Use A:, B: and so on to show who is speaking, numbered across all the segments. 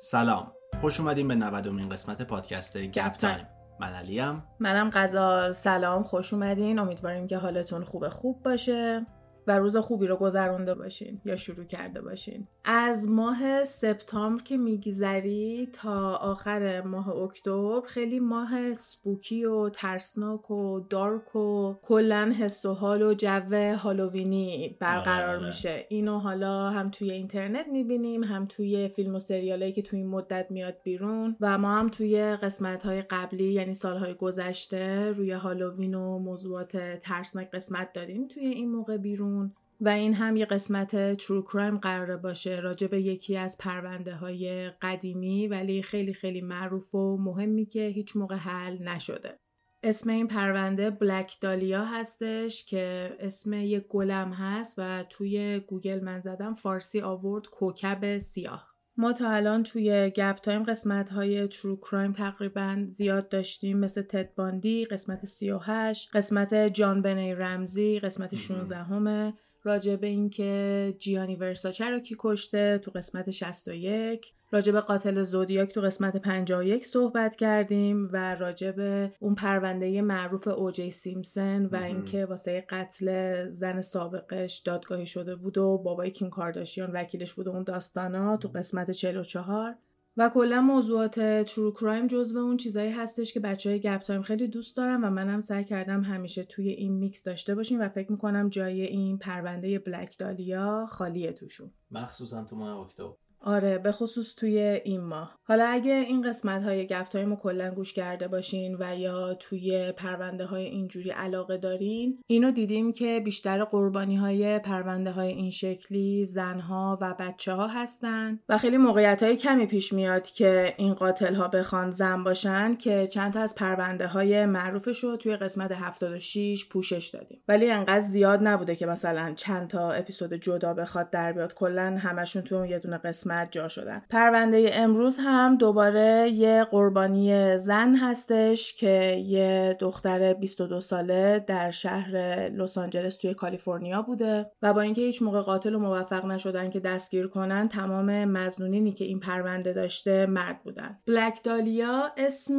A: سلام. خوش اومدیم به 90 قسمت پادکست گپ تایم. من علیم.
B: منم غزال. سلام خوش اومدین. امیدواریم که حالتون خوب خوب باشه. و روز خوبی رو گذرونده باشین یا شروع کرده باشین. از ماه سپتامبر که میگذری تا آخر ماه اکتبر خیلی ماه spooky و ترسناک و dark و کلا حس و حال و جو هالووینی برقرار آره. میشه. اینو حالا هم توی اینترنت می‌بینیم هم توی فیلم و سریالایی که توی این مدت میاد بیرون و ما هم توی قسمت های قبلی یعنی سالهای گذشته روی هالووین و موضوعات ترسناک قسمت دادیم توی این موقع بیرون. و این هم یه قسمت true crime قراره باشه راجع به یکی از پرونده های قدیمی ولی خیلی خیلی معروف و مهمی که هیچ موقع حل نشده. اسم این پرونده بلک دالیا هستش که اسم یک گلم هست و توی گوگل من زدم فارسی آورد کوکب سیاه. ما تا الان توی گپ تایم قسمت های true crime تقریبا زیاد داشتیم. مثل تد باندی قسمت 38 قسمت جان بنی رمزی قسمت 16 همه راجع به اینکه جیانی ورساچه رو کی کشته تو قسمت 61 راجع به قاتل زودیاک تو قسمت 51 صحبت کردیم و راجع به اون پرونده معروف او جی سیمپسون و اینکه واسه قتل زن سابقش دادگاهی شده بود و بابای کیم کارداشیان وکیلش بود و اون داستانا تو قسمت 44 و کلا موضوعات true crime جزو اون چیزایی هستش که بچه های گپ تایم خیلی دوست دارم و منم سعی کردم همیشه توی این میکس داشته باشیم و فکر می‌کنم جای این پرونده بلک دالیا خالیه توشون.
A: مخصوصا تو ماه اکتبر.
B: آره به خصوص توی این ماه. حالا اگه این قسمت های گپ تایم کلا گوش کرده باشین و یا توی پرونده های اینجوری علاقه دارین اینو دیدیم که بیشتر قربانی های پرونده های این شکلی زنها و بچه ها هستن و خیلی موقعیت های کمی پیش میاد که این قاتل ها بخوان زن باشن که چند تا از پرونده های معروفش رو توی قسمت 76 پوشش دادیم. ولی انقدر زیاد نبوده که مثلا چند تا اپیزود جدا بخواد در بیاد. کلا همشون تو یه دونه قسمت جا شدن. پرونده امروز هم دوباره یه قربانی زن هستش که یه دختر 22 ساله در شهر لس آنجلس توی کالیفرنیا بوده و با اینکه هیچ موقع قاتل و موفق نشدن که دستگیر کنن تمام مزنونینی که این پرونده داشته مرد بودن. بلک دالیا اسم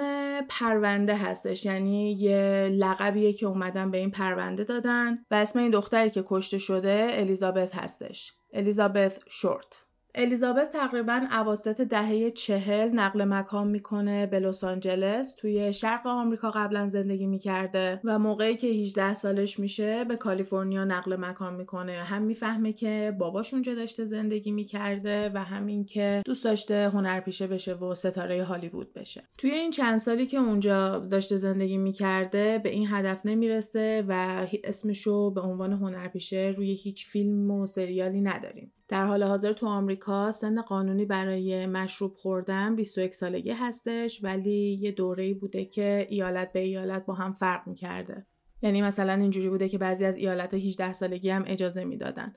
B: پرونده هستش یعنی یه لقبیه که اومدن به این پرونده دادن و اسم این دختری که کشته شده الیزابت هستش. الیزابت شورت الیزابت تقریبا اواسط دهه چهل نقل مکان می‌کنه به لس آنجلس توی شرق آمریکا قبلا زندگی می‌کرده و موقعی که 18 سالش میشه به کالیفرنیا نقل مکان می‌کنه. هم می‌فهمه که باباش اونجا داشته زندگی می‌کرده و همین که دوست داشته هنرپیشه بشه و ستاره هالیوود بشه. توی این چند سالی که اونجا داشته زندگی می‌کرده به این هدف نمی‌رسه و اسمشو به عنوان هنرپیشه روی هیچ فیلم و سریالی نداریم. در حال حاضر تو آمریکا سن قانونی برای مشروب خوردن 21 سالگی هستش ولی یه دوره بوده که ایالت به ایالت با هم فرق می‌کرده. یعنی مثلا اینجوری بوده که بعضی از ایالت 18 سالگی هم اجازه می‌دادن.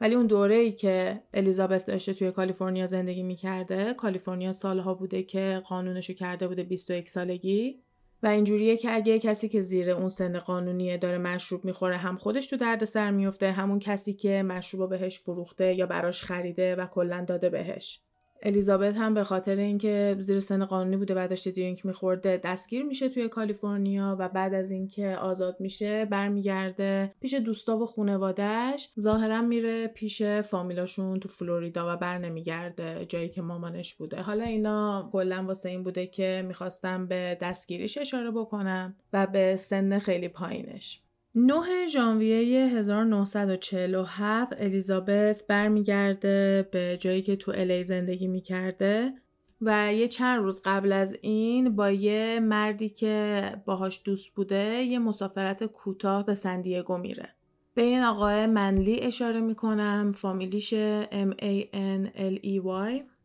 B: ولی اون دوره ای که الیزابت داشته توی کالیفرنیا زندگی می‌کرده کالیفرنیا سالها بوده که قانونشو کرده بوده 21 سالگی. و اینجوریه که اگه کسی که زیر اون سن قانونیه داره مشروب می‌خوره هم خودش تو درد سر میفته همون کسی که مشروب بهش فروخته یا براش خریده و کلا داده بهش. الیزابت هم به خاطر اینکه زیر سن قانونی بوده و داشته درینک میخورده دستگیر میشه توی کالیفرنیا و بعد از اینکه آزاد میشه برمیگرده پیش دوستا و خونوادهش ظاهرا میره پیش فامیلاشون تو فلوریدا و بر نمیگرده جایی که مامانش بوده. حالا اینا کلا واسه این بوده که می‌خواستم به دستگیریش اشاره بکنم و به سن خیلی پایینش. 9 ژانویه 1947 الیزابت برمیگرده به جایی که تو الی زندگی می‌کرده و یه چند روز قبل از این با یه مردی که باهاش دوست بوده یه مسافرت کوتاه به سندیگو میره. به این آقای منلی اشاره می‌کنم فامیلیش M A N L E Y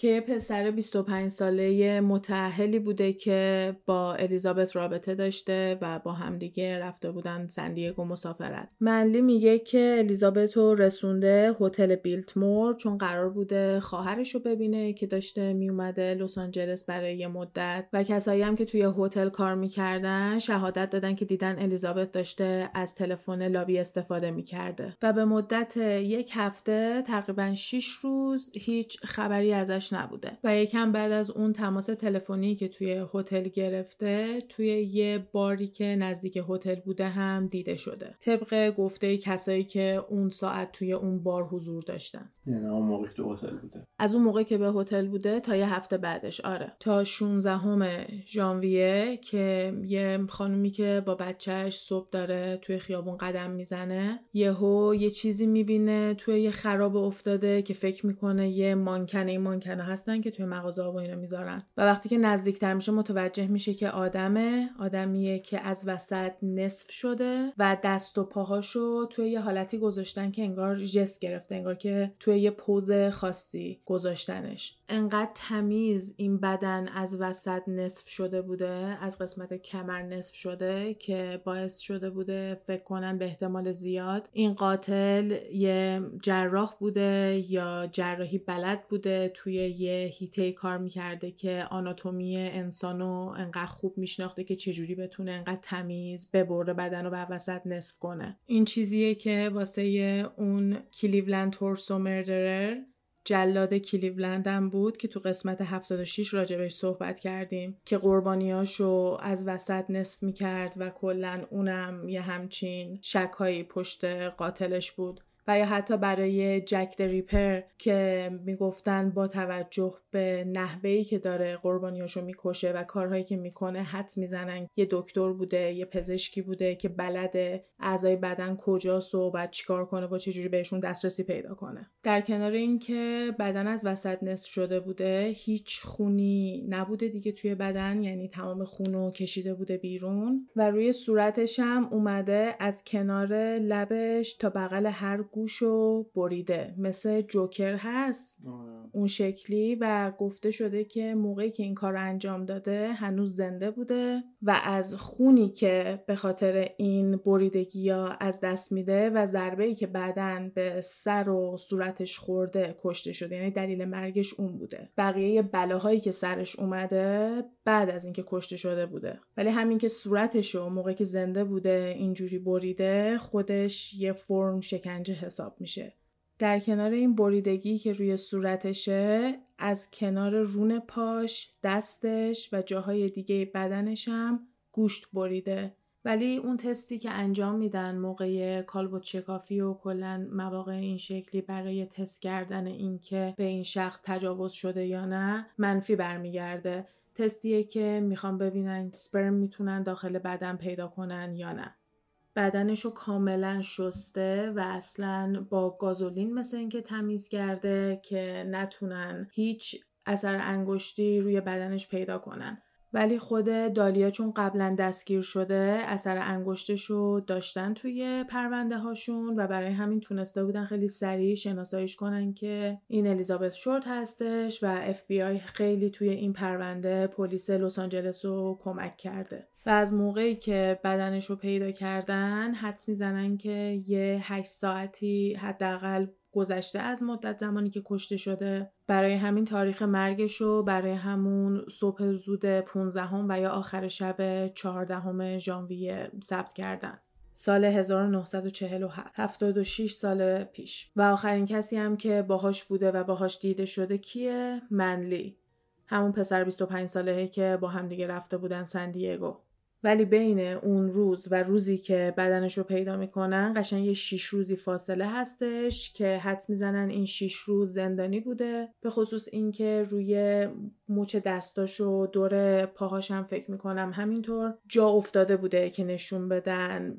B: که پسر 25 ساله متعهلی بوده که با الیزابت رابطه داشته و با همدیگه رفته بودن سندیگو مسافرت. منلی میگه که الیزابت رو رسونده هتل بیلتمور چون قرار بوده خواهرش رو ببینه که داشته میومده لس آنجلس برای یه مدت و کسایی هم که توی هتل کار می‌کردن شهادت دادن که دیدن الیزابت داشته از تلفن لابی استفاده می‌کرده. و به مدت یک هفته تقریبا 6 روز هیچ خبری ازش باهاش نبوده. و یکم بعد از اون تماس تلفنی که توی هتل گرفته توی یه باری که نزدیک هتل بوده هم دیده شده. طبق گفته کسایی که اون ساعت توی اون بار حضور داشتن.
A: یعنی اون موقع تو هتل بوده.
B: از اون موقع که به هتل بوده تا یه هفته بعدش. آره. تا 16 ژانویه که یه خانومی که با بچهش صبح داره توی خیابون قدم می‌زنه یهو یه چیزی می‌بینه توی یه خراب افتاده که فکر می‌کنه یه مانکنه این مانکنه هستن که توی مغازه و اینا می‌ذارن. و وقتی که نزدیکتر میشه متوجه میشه که آدمه آدمیه که از وسط نصف شده و دست و پاهاشو توی یه حالتی گذاشتن که انگار جس گرفته انگار که توی یه پوز خاصی گذاشتنش. انقدر تمیز این بدن از وسط نصف شده بوده از قسمت کمر نصف شده که باعث شده بوده فکر کنن به احتمال زیاد این قاتل یه جراح بوده یا جراحی بلد بوده توی یه هیته کار می‌کرده که آناتومی انسانو انقدر خوب میشناخته که چجوری بتونه انقدر تمیز ببره بدن رو به وسط نصف کنه. این چیزیه که واسه اون کلیولند تورسو مردرر جلاد کلیولند هم بود که تو قسمت 76 راجبش صحبت کردیم که قربانیاشو از وسط نصف می‌کرد و کلا اونم یه همچین شکهایی پشت قاتلش بود. و یا حتی برای جک ریپر که می‌گفتن با توجه به نحوهی که داره قربانیاشو می‌کشه و کارهایی که می‌کنه حدس می‌زنن یه دکتر بوده یه پزشکی بوده که بلده اعضای بدن کجاست و باید چیکار کنه با چجوری بهشون دسترسی پیدا کنه. در کنار اینکه بدن از وسط نصف شده بوده هیچ خونی نبوده دیگه توی بدن یعنی تمام خونو کشیده بوده بیرون و روی صورتش هم اومده از کنار لبش تا بغل هر گوشو بریده. مثل جوکر هست. اون شکلی و گفته شده که موقعی که این کار انجام داده هنوز زنده بوده و از خونی که به خاطر این بریدگی یا از دست میده و ضربه ای که بعدا به سر و صورتش خورده کشته شده. یعنی دلیل مرگش اون بوده. بقیه بلاهایی که سرش اومده بعد از اینکه کشته شده بوده. ولی همین که صورتش رو موقعی که زنده بوده اینجوری بریده خودش یه فرم شکنجه حساب میشه. در کنار این بریدگی که روی صورتشه از کنار رون پاش، دستش و جاهای دیگه بدنش هم گوشت بریده. ولی اون تستی که انجام میدن موقع کالبوت شکافی و کلا مواقع این شکلی برای تست کردن اینکه به این شخص تجاوز شده یا نه منفی برمیگرده. تستیه که می‌خوام ببینن سپرم می‌تونن داخل بدن پیدا کنن یا نه. بدنش رو کاملا شسته و اصلا با گازولین مثل اینکه تمیز کرده که نتونن هیچ اثر انگشتی روی بدنش پیدا کنن. ولی خود دالیا چون قبلا دستگیر شده اثر انگشتش رو داشتن توی پرونده هاشون و برای همین تونسته بودن خیلی سریع شناساییش کنن که این الیزابت شورت هستش و اف بی آی خیلی توی این پرونده پلیس لس آنجلس رو کمک کرده. و از موقعی که بدنش رو پیدا کردن حدس می‌زنن که یه هشت ساعتی حداقل گذشته از مدت زمانی که کشته شده برای همین تاریخ مرگش رو برای همون صبح زود 15 و یا آخر شب 14 ژانویه ثبت کردن. سال 1947 76 سال پیش. و آخرین کسی هم که باهاش بوده و باهاش دیده شده کیه؟ منلی. همون پسر 25 سالهه که با هم دیگه رفته بودن سندیگو ولی بین اون روز و روزی که بدنش رو پیدا می‌کنن قشنگ یه شیش روزی فاصله هستش که حدس می‌زنن این شیش روز زندانی بوده. به خصوص اینکه روی موچ دستاش و دور پاهاش هم فکر می‌کنم همینطور جا افتاده بوده که نشون بدن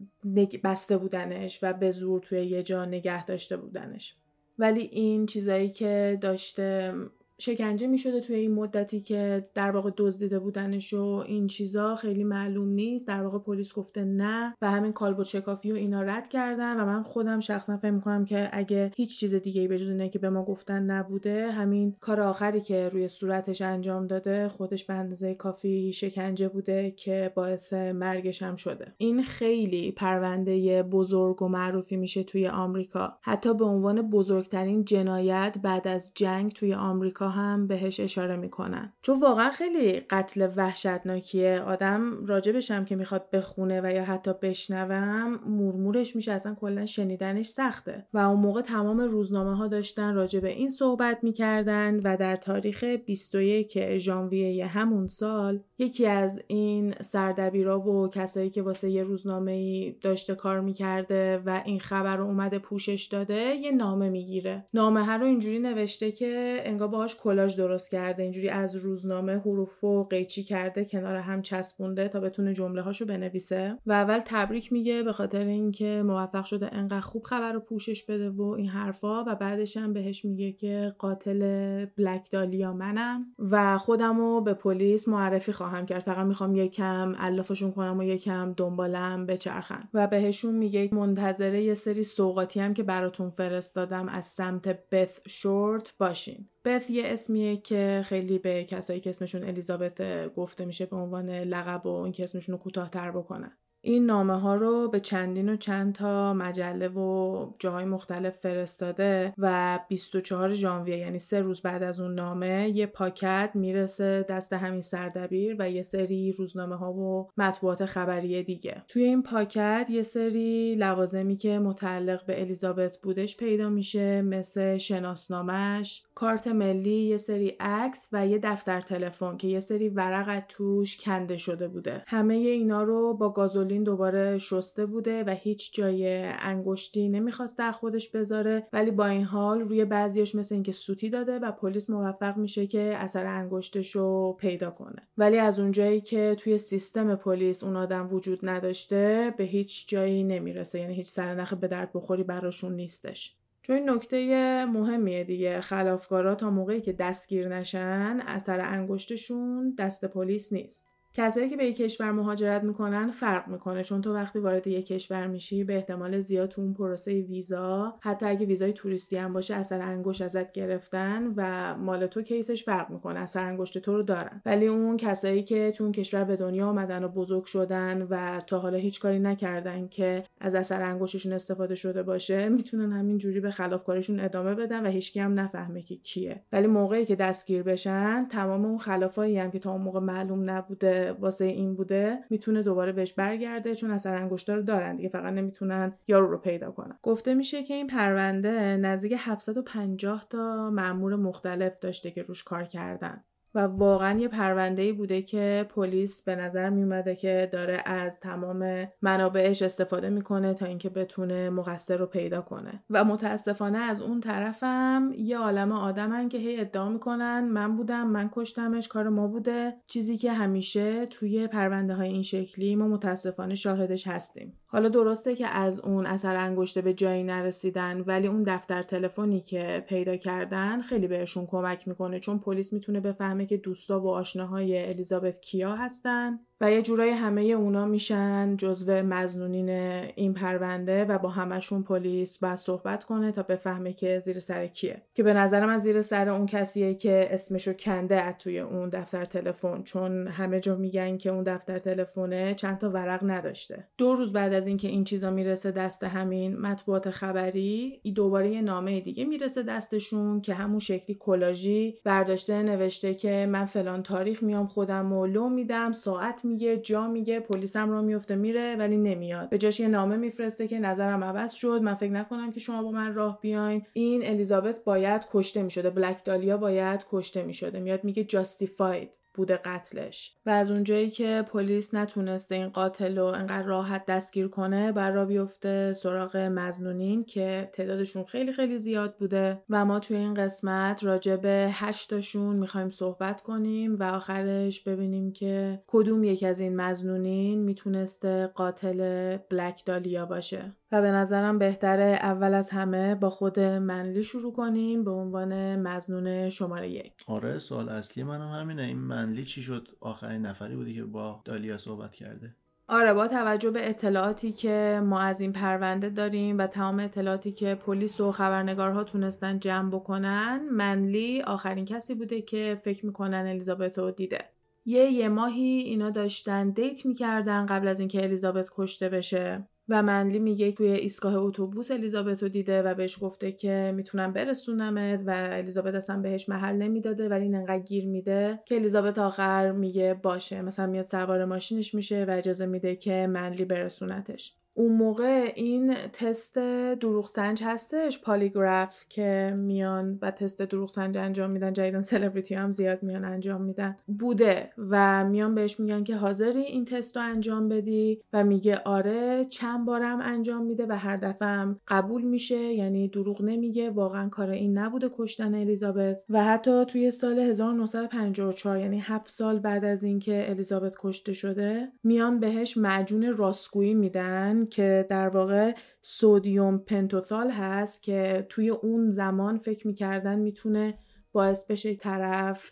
B: بسته بودنش و به زور توی یه جا نگه داشته بودنش. ولی این چیزایی که داشته شکنجه می شده توی این مدتی که در واقع دزدیده بودنش و این چیزا خیلی معلوم نیست. در واقع پلیس گفته نه و همین کالبوت شکافی و اینا رد کردن و من خودم شخصا فکر می‌کنم که اگه هیچ چیز دیگه به اینه که به ما گفتن نبوده همین کار آخری که روی صورتش انجام داده خودش به اندازه کافی شکنجه بوده که باعث مرگش هم شده. این خیلی پرونده بزرگ و معروفی میشه توی آمریکا. حتی به عنوان بزرگترین جنایت بعد از جنگ توی آمریکا هم بهش اشاره می‌کنن. چون واقعا خیلی قتل وحشتناکیه. آدم راجبش هم که می‌خواد بخونه و یا حتی بشنوم مورمورش میشه. اصلا کلا شنیدنش سخته. و اون موقع تمام روزنامه ها داشتن راجب این صحبت می‌کردن و در تاریخ 21 ژانویه همون سال یکی از این سردبیرا و کسایی که واسه یه روزنامه ای داشته کار می‌کرده و این خبر رو اومده پوشش داده یه نامه می‌گیره. نامه ها رو اینجوری نوشته که انگار باهاش کلاژ درست کرده اینجوری از روزنامه حروف و قیچی کرده کنار هم چسبونده تا بتونه جمله هاشو بنویسه. و اول تبریک میگه به خاطر اینکه موفق شده انقدر خوب خبر رو پوشش بده و این حرفا. و بعدش هم بهش میگه که قاتل بلک دالیا منم. و خودم رو به پلیس معرفی خواهم کرد. فقط می‌خوام یکم علافشون کنم و یکم دنبالم بچرخن و بهشون میگه منتظره یه سری سوقاتی هم که براتون فرستادم از سمت بث شورت باشین. بث یه اسمیه که خیلی به کسایی که اسمشون الیزابت گفته میشه به عنوان لقب و این که اسمشون رو کوتاهتر بکنن. این نامه ها رو به چندین و چند تا مجله و جاهای مختلف فرستاده و 24 ژانویه یعنی سه روز بعد از اون نامه یه پاکت می‌رسه دست همین سردبیر و یه سری روزنامه ها و مطبوعات خبری دیگه. توی این پاکت یه سری لوازمی که متعلق به الیزابت بودش پیدا میشه مثل شناسنامش کارت ملی یه سری عکس و یه دفتر تلفن که یه سری ورق توش کنده شده بوده. همه اینا رو با گازولین دوباره شسته بوده و هیچ جای انگشتی نمی‌خواسته از خودش بذاره. ولی با این حال روی بعضیش مثل اینکه سوتی داده و پلیس موفق میشه که اثر انگشتش رو پیدا کنه. ولی از اونجایی که توی سیستم پلیس اون آدم وجود نداشته به هیچ جایی نمی‌رسه. یعنی هیچ سرنخ به درد بخوری براشون نیستش. چون این نکته مهمیه دیگه. خلافکارا تا موقعی که دستگیر نشن اثر انگشتشون دست پلیس نیست. کسایی که به یک کشور مهاجرت می‌کنن فرق می‌کنه چون تو وقتی وارد یک کشور میشی به احتمال زیاد تو اون پروسه ویزا حتی اگه ویزای توریستی هم باشه اثر انگشت ازت گرفتن و مال تو کیسش فرق می‌کنه اثر انگشت تو رو دارن. ولی اون کسایی که تو اون کشور به دنیا آمدن و بزرگ شدن و تا حالا هیچ کاری نکردن که از اثر انگشتشون استفاده شده باشه می‌تونن همین جوری به خلاف کارشون ادامه بدن و هیچکی هم نفهمه که کیه. ولی موقعی که دستگیر بشن تمام اون خلافایی هم که تا اون موقع معلوم نبوده واسه این بوده می‌تونه دوباره بهش برگرده چون اثر انگشتا رو دارن دیگه فقط نمی‌تونن یارو رو پیدا کنن. گفته میشه که این پرونده نزدیک 750 تا مأمور مختلف داشته که روش کار کردن. و واقعا یه پرونده ای بوده که پلیس به نظر می اومده که داره از تمام منابعش استفاده می‌کنه تا اینکه بتونه مقصر رو پیدا کنه. و متاسفانه از اون طرفم یه عالم آدمن که هی ادعا می‌کنن من بودم من کشتمش کار ما بوده. چیزی که همیشه توی پرونده های این شکلی ما متاسفانه شاهدش هستیم. حالا درسته که از اون اثر انگشته به جایی نرسیدن ولی اون دفتر تلفنی که پیدا کردن خیلی بهشون کمک می‌کنه چون پلیس می‌تونه بفهمه که دوستا و آشناهای الیزابت کیا هستن. و یه جورایی همه اونا میشن جزو مزنونین این پرونده و با همشون پلیس باید صحبت کنه تا بفهمه که زیر سر کیه. که به نظر من زیر سر اون کسیه که اسمشو کنده از توی اون دفتر تلفن چون همه جا میگن که اون دفتر تلفنه چند تا ورق نداشته. دو روز بعد از اینکه این چیزا می‌رسه دست همین مطبوعات خبری دوباره یه نامه دیگه می‌رسه دستشون که همون شکلی کلاژی برداشته نوشته که من فلان تاریخ میام خودم و لو میدم ساعت میگه جا میگه پلیسم رو میفته میره ولی نمیاد. به جاش یه نامه میفرسته که نظرم عوض شد. من فکر نکنم که شما با من راه بیاین. این الیزابت باید کشته می‌شده. بلک دالیا باید کشته می‌شده. میاد میگه جاستیفاید بوده قتلش. و از اونجایی که پلیس نتونسته این قاتل رو انقدر راحت دستگیر کنه بر بیفته سراغ مزنونین که تعدادشون خیلی خیلی زیاد بوده. و ما توی این قسمت راجع به هشتاشون می‌خوایم صحبت کنیم و آخرش ببینیم که کدوم یک از این مزنونین می‌تونسته قاتل بلک دالیا باشه. و به نظرم بهتره اول از همه با خود منلی شروع کنیم به عنوان مزنون شماره یک.
A: آره سوال اصلی منم همینه. این منلی چی شد؟ آخرین نفری بودی که با دالیا صحبت کرده.
B: آره با توجه به اطلاعاتی که ما از این پرونده داریم و تمام اطلاعاتی که پلیس و خبرنگارها تونستن جمع بکنن منلی آخرین کسی بوده که فکر می‌کنن الیزابت رو دیده. یه یه ماهی اینا داشتن دیت می‌کردن قبل از اینکه الیزابت کشته بشه. و منلی میگه توی ایستگاه اتوبوس الیزابت رو دیده و بهش گفته که می‌تونم برسونمت و الیزابت اصلا بهش محل نمی‌داده ولی این انقدر گیر میده که الیزابت آخر میگه باشه مثلا میاد سوار ماشینش میشه و اجازه میده که منلی برسونتش. اون موقع این تست دروغ سنج هستش پالیگراف که میان و تست دروغ سنج انجام میدن جدیدن سلبریتی هم زیاد میان انجام میدن بوده و میان بهش میگن که حاضری این تست رو انجام بدی و میگه آره چند بارم انجام میده و هر دفعه هم قبول میشه یعنی دروغ نمیگه واقعا کار این نبوده کشتن الیزابت و حتی توی سال 1954 یعنی هفت سال بعد از اینکه الیزابت کشته شده میان بهش معجون راستگویی میدن که در واقع سودیوم پنتوثال هست که توی اون زمان فکر می‌کردن می‌تونه باعث بشه طرف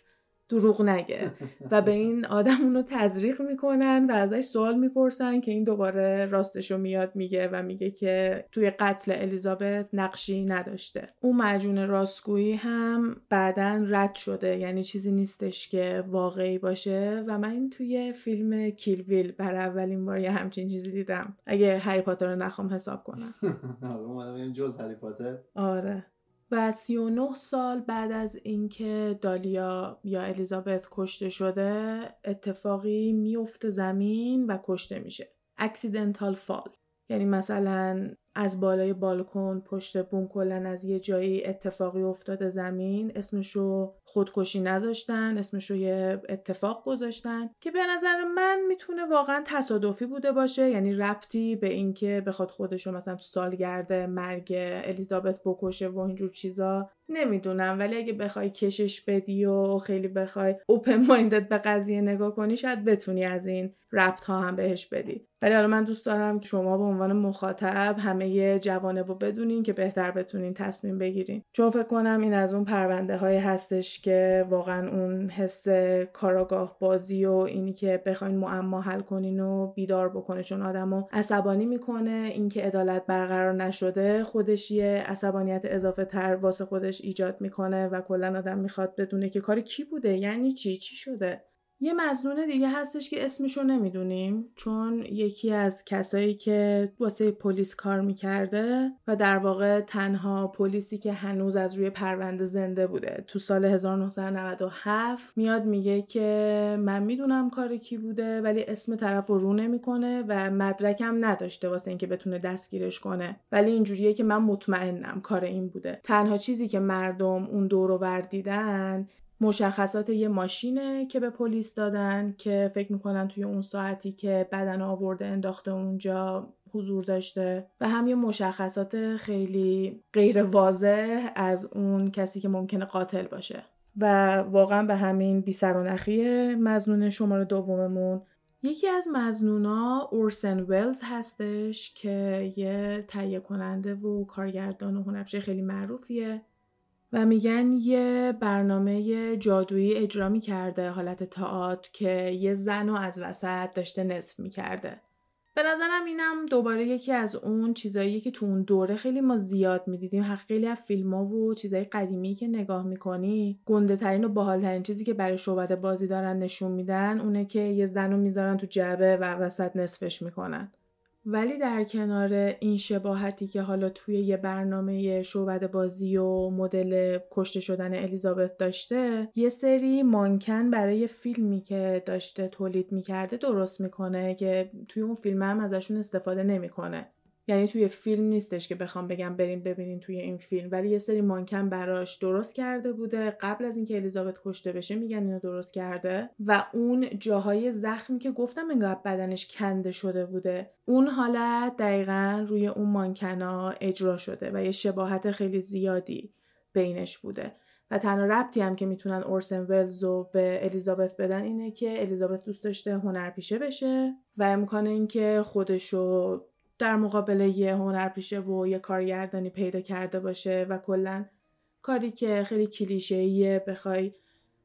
B: دروغ نگه. و به این آدم اونو تزریق می‌کنن و ازش سوال می‌پرسن که این دوباره راستشو میاد میگه و میگه که توی قتل الیزابت نقشی نداشته. اون مجون راستگویی هم بعدا رد شده. یعنی چیزی نیستش که واقعی باشه. و من توی فیلم کیلویل بر اولین بار یه همچین چیزی دیدم. اگه هری پاتر رو نخوام حساب کنم.
A: جز هری پاتر.
B: آره. و 39 سال بعد از اینکه دالیا یا الیزابت کشته شده اتفاقی میفته زمین و کشته میشه. اکسیدنتال فال یعنی مثلا از بالای بالکن پشت بوم کلا از یه جایی اتفاقی افتاده زمین اسمشو خودکشی نذاشتن اسمشو یه اتفاق گذاشتن که به نظر من می‌تونه واقعا تصادفی بوده باشه یعنی ربطی به اینکه بخواد خودشو مثلا تو سالگرد مرگ الیزابت بکشه و اینجور چیزا. نمی‌دونم ولی اگه بخوای کشش بدی و خیلی بخوای اوپن مایندد به قضیه نگاه کنی شاید بتونی از این ربط ها هم بهش بدی. ولی حالا من دوست دارم شما به عنوان مخاطب همه جوانب رو بدونین که بهتر بتونین تصمیم بگیرین. چون فکر کنم این از اون پرونده های هستش که واقعا اون حس کاراگاه بازی و اینی که بخواین معما حل کنین و بیدار بکنه. چون آدمو عصبانی می‌کنه اینکه عدالت برقرار نشده خودش یه عصبانیت اضافه تر واسه خودش ایجاد می‌کنه و کلا آدم می‌خواد بدونه که کار کی بوده یعنی چی؟ چی شده؟ یه مزنون دیگه هستش که اسمشو نمی‌دونیم چون یکی از کسایی که واسه پلیس کار می‌کرده و در واقع تنها پلیسی که هنوز از روی پرونده زنده بوده. تو سال 1997 میاد میگه که من می‌دونم کار کی بوده ولی اسم طرف رو رو نمی‌کنه و مدرکم نداشته واسه اینکه بتونه دستگیرش کنه. ولی اینجوریه که من مطمئنم کار این بوده. تنها چیزی که مردم اون دور دیدن مشخصات یه ماشینه که به پلیس دادن که فکر می‌کنن توی اون ساعتی که بدن آورده انداخته اونجا حضور داشته. و هم یه مشخصات خیلی غیر واضح از اون کسی که ممکنه قاتل باشه. و واقعا به همین بی سر و نخی مزنون شماره دوممون. یکی از مزنونا اورسن ویلز هستش که یه تهیه کننده و کارگردان و هنرپیشه خیلی معروفیه. و میگن یه برنامه جادویی اجرا می‌کرده حالت تئاتر که یه زن رو از وسط داشته نصف می‌کرده. به نظرم اینم دوباره یکی از اون چیزایی که تو اون دوره خیلی ما زیاد می‌دیدیم. هر خیلی از فیلم ها و چیزای قدیمی که نگاه می‌کنی گنده ترین و باحال چیزی که برای شعبت بازی دارن نشون میدن اونه که یه زن رو می‌ذارن تو جعبه و وسط نصفش می‌کنن. ولی در کنار این شباهتی که حالا توی یه برنامه شعبد بازی و مدل کشته شدن الیزابت داشته یه سری مانکن برای فیلمی که داشته تولید می‌کرده درست می‌کنه که توی اون فیلم هم ازشون استفاده نمی‌کنه. یعنی توی فیلم نیستش که بخوام بگم برین ببینین توی این فیلم ولی یه سری مانکن براش درست کرده بوده. قبل از اینکه الیزابت کشته بشه میگن اینو درست کرده و اون جاهای زخمی که گفتم انگار بدنش کنده شده بوده اون حالت دقیقا روی اون مانکنا اجرا شده و یه شباهت خیلی زیادی بینش بوده. و تنها ربطی هم که می‌تونن اورسن ولز رو به الیزابت بدن اینه که الیزابت دوست داشته هنرپیشه بشه و امکان اینکه خودشو در مقابل یه هنرپیشه و یه کارگردانی پیدا کرده باشه و کلا کاری که خیلی کلیشه‌ایه بخوای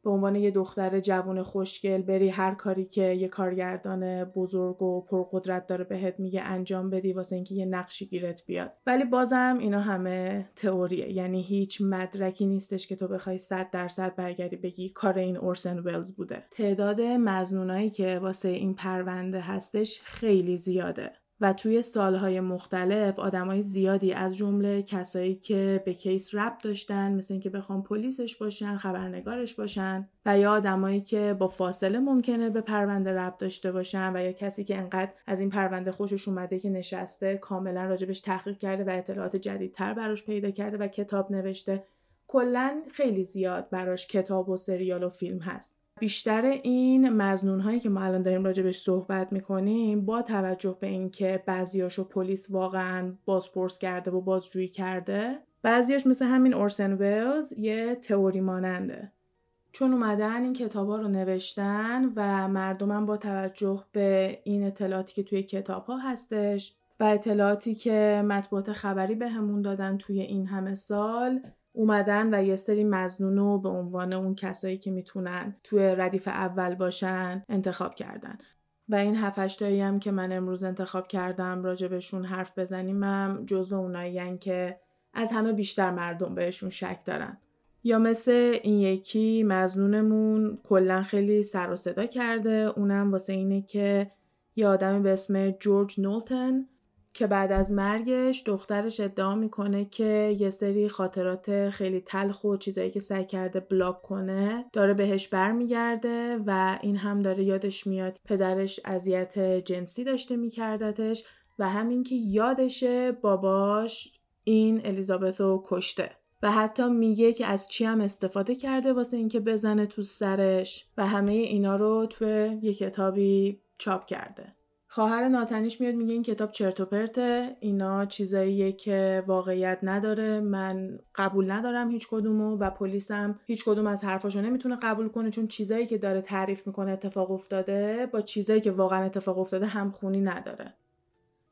B: به عنوان یه دختر جوون خوشگل بری هر کاری که یه کارگردان بزرگ و پرقدرت داره بهت میگه انجام بدی واسه اینکه یه نقشی گیرت بیاد. ولی بازم اینا همه تئوریه. یعنی هیچ مدرکی نیستش که تو بخوای صد درصد برگردی بگی کار این اورسن ولز بوده. تعداد مزنونایی که واسه این پرونده هستش خیلی زیاده. و توی سالهای مختلف آدمای زیادی از جمله کسایی که به کیس رب داشتن مثل اینکه بخوام پلیسش باشن خبرنگارش باشن و یا آدمایی که با فاصله ممکنه به پرونده رب داشته باشن و یا کسی که انقدر از این پرونده خوشش اومده که نشسته کاملا راجبش تحقیق کرده و اطلاعات جدیدتر براش پیدا کرده و کتاب نوشته کلا خیلی زیاد براش کتاب و سریال و فیلم هست. بیشتر این مزنون هایی که ما الان داریم راجبش صحبت می‌کنیم با توجه به اینکه بعضیاشو پلیس واقعا بازپرس کرده و بازجویی کرده بعضیاش مثل همین اورسن ویلز یه تئوری ماننده. چون اومدن این کتابا رو نوشتن و مردمم با توجه به این اطلاعاتی که توی کتاب ها هستش و اطلاعاتی که مطبوعات خبری بهمون به دادن توی این همه سال اومدن و یه سری مزنون به عنوان اون کسایی که می‌تونن توی ردیف اول باشن انتخاب کردن. و این هفتشتایی هم که من امروز انتخاب کردم راجبشون حرف بزنیم هم جزو اونایی که از همه بیشتر مردم بهشون شک دارن. یا مثل این یکی مزنونمون کلا خیلی سر و صدا کرده اونم واسه اینه که یه آدمی به اسم جورج نولتن که بعد از مرگش دخترش ادعا می‌کنه که یه سری خاطرات خیلی تلخ و چیزایی که سعی کرده بلاک کنه داره بهش برمیگرده و این هم داره یادش میاد پدرش اذیت جنسی داشته میکردتش و همین که یادشه باباش این الیزابت رو کشته. و حتی میگه که از چی هم استفاده کرده واسه اینکه بزنه تو سرش و همه اینا رو توی یه کتابی چاپ کرده. خواهر ناتنیش میاد میگه این کتاب چرت و پرته. اینا چیزاییه که واقعیت نداره. من قبول ندارم هیچ کدومو و پلیسم هیچ کدوم از حرفاشو نمی‌تونه قبول کنه چون چیزایی که داره تعریف می‌کنه اتفاق افتاده با چیزایی که واقعا اتفاق افتاده همخونی نداره.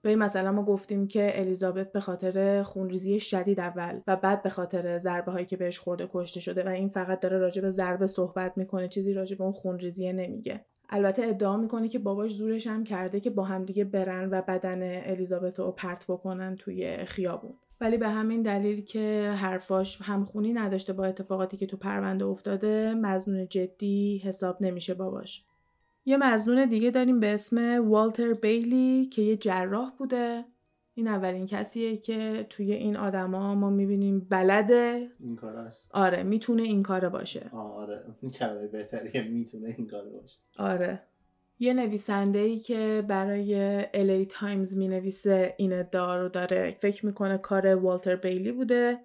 B: به مثلا ما گفتیم که الیزابت به خاطر خونریزی شدید اول و بعد به خاطر ضربه هایی که بهش خورده کشته شده و این فقط داره راجع به ضربه صحبت می‌کنه چیزی راجع به اون خونریزی نمیگه. البته ادعا می‌کنه که باباش زورش هم کرده که با همدیگه برن و بدن الیزابت رو پرت بکنن توی خیابون. ولی به همین دلیل که حرفاش همخونی نداشته با اتفاقاتی که تو پرونده افتاده مزنون جدی حساب نمیشه باباش. یه مزنون دیگه داریم به اسم والتر بیلی که یه جراح بوده. این اولین کسیه که توی این آدما ما می‌بینیم بلده
A: این کار است.
B: آره می‌تونه این کاره باشه.
A: آره. این کلمه بهتریه می‌تونه این کاره باشه.
B: آره. یه نویسنده ای که برای LA تایمز می نویسه این ادعا رو داره فکر می‌کنه کار والتر بیلی بوده.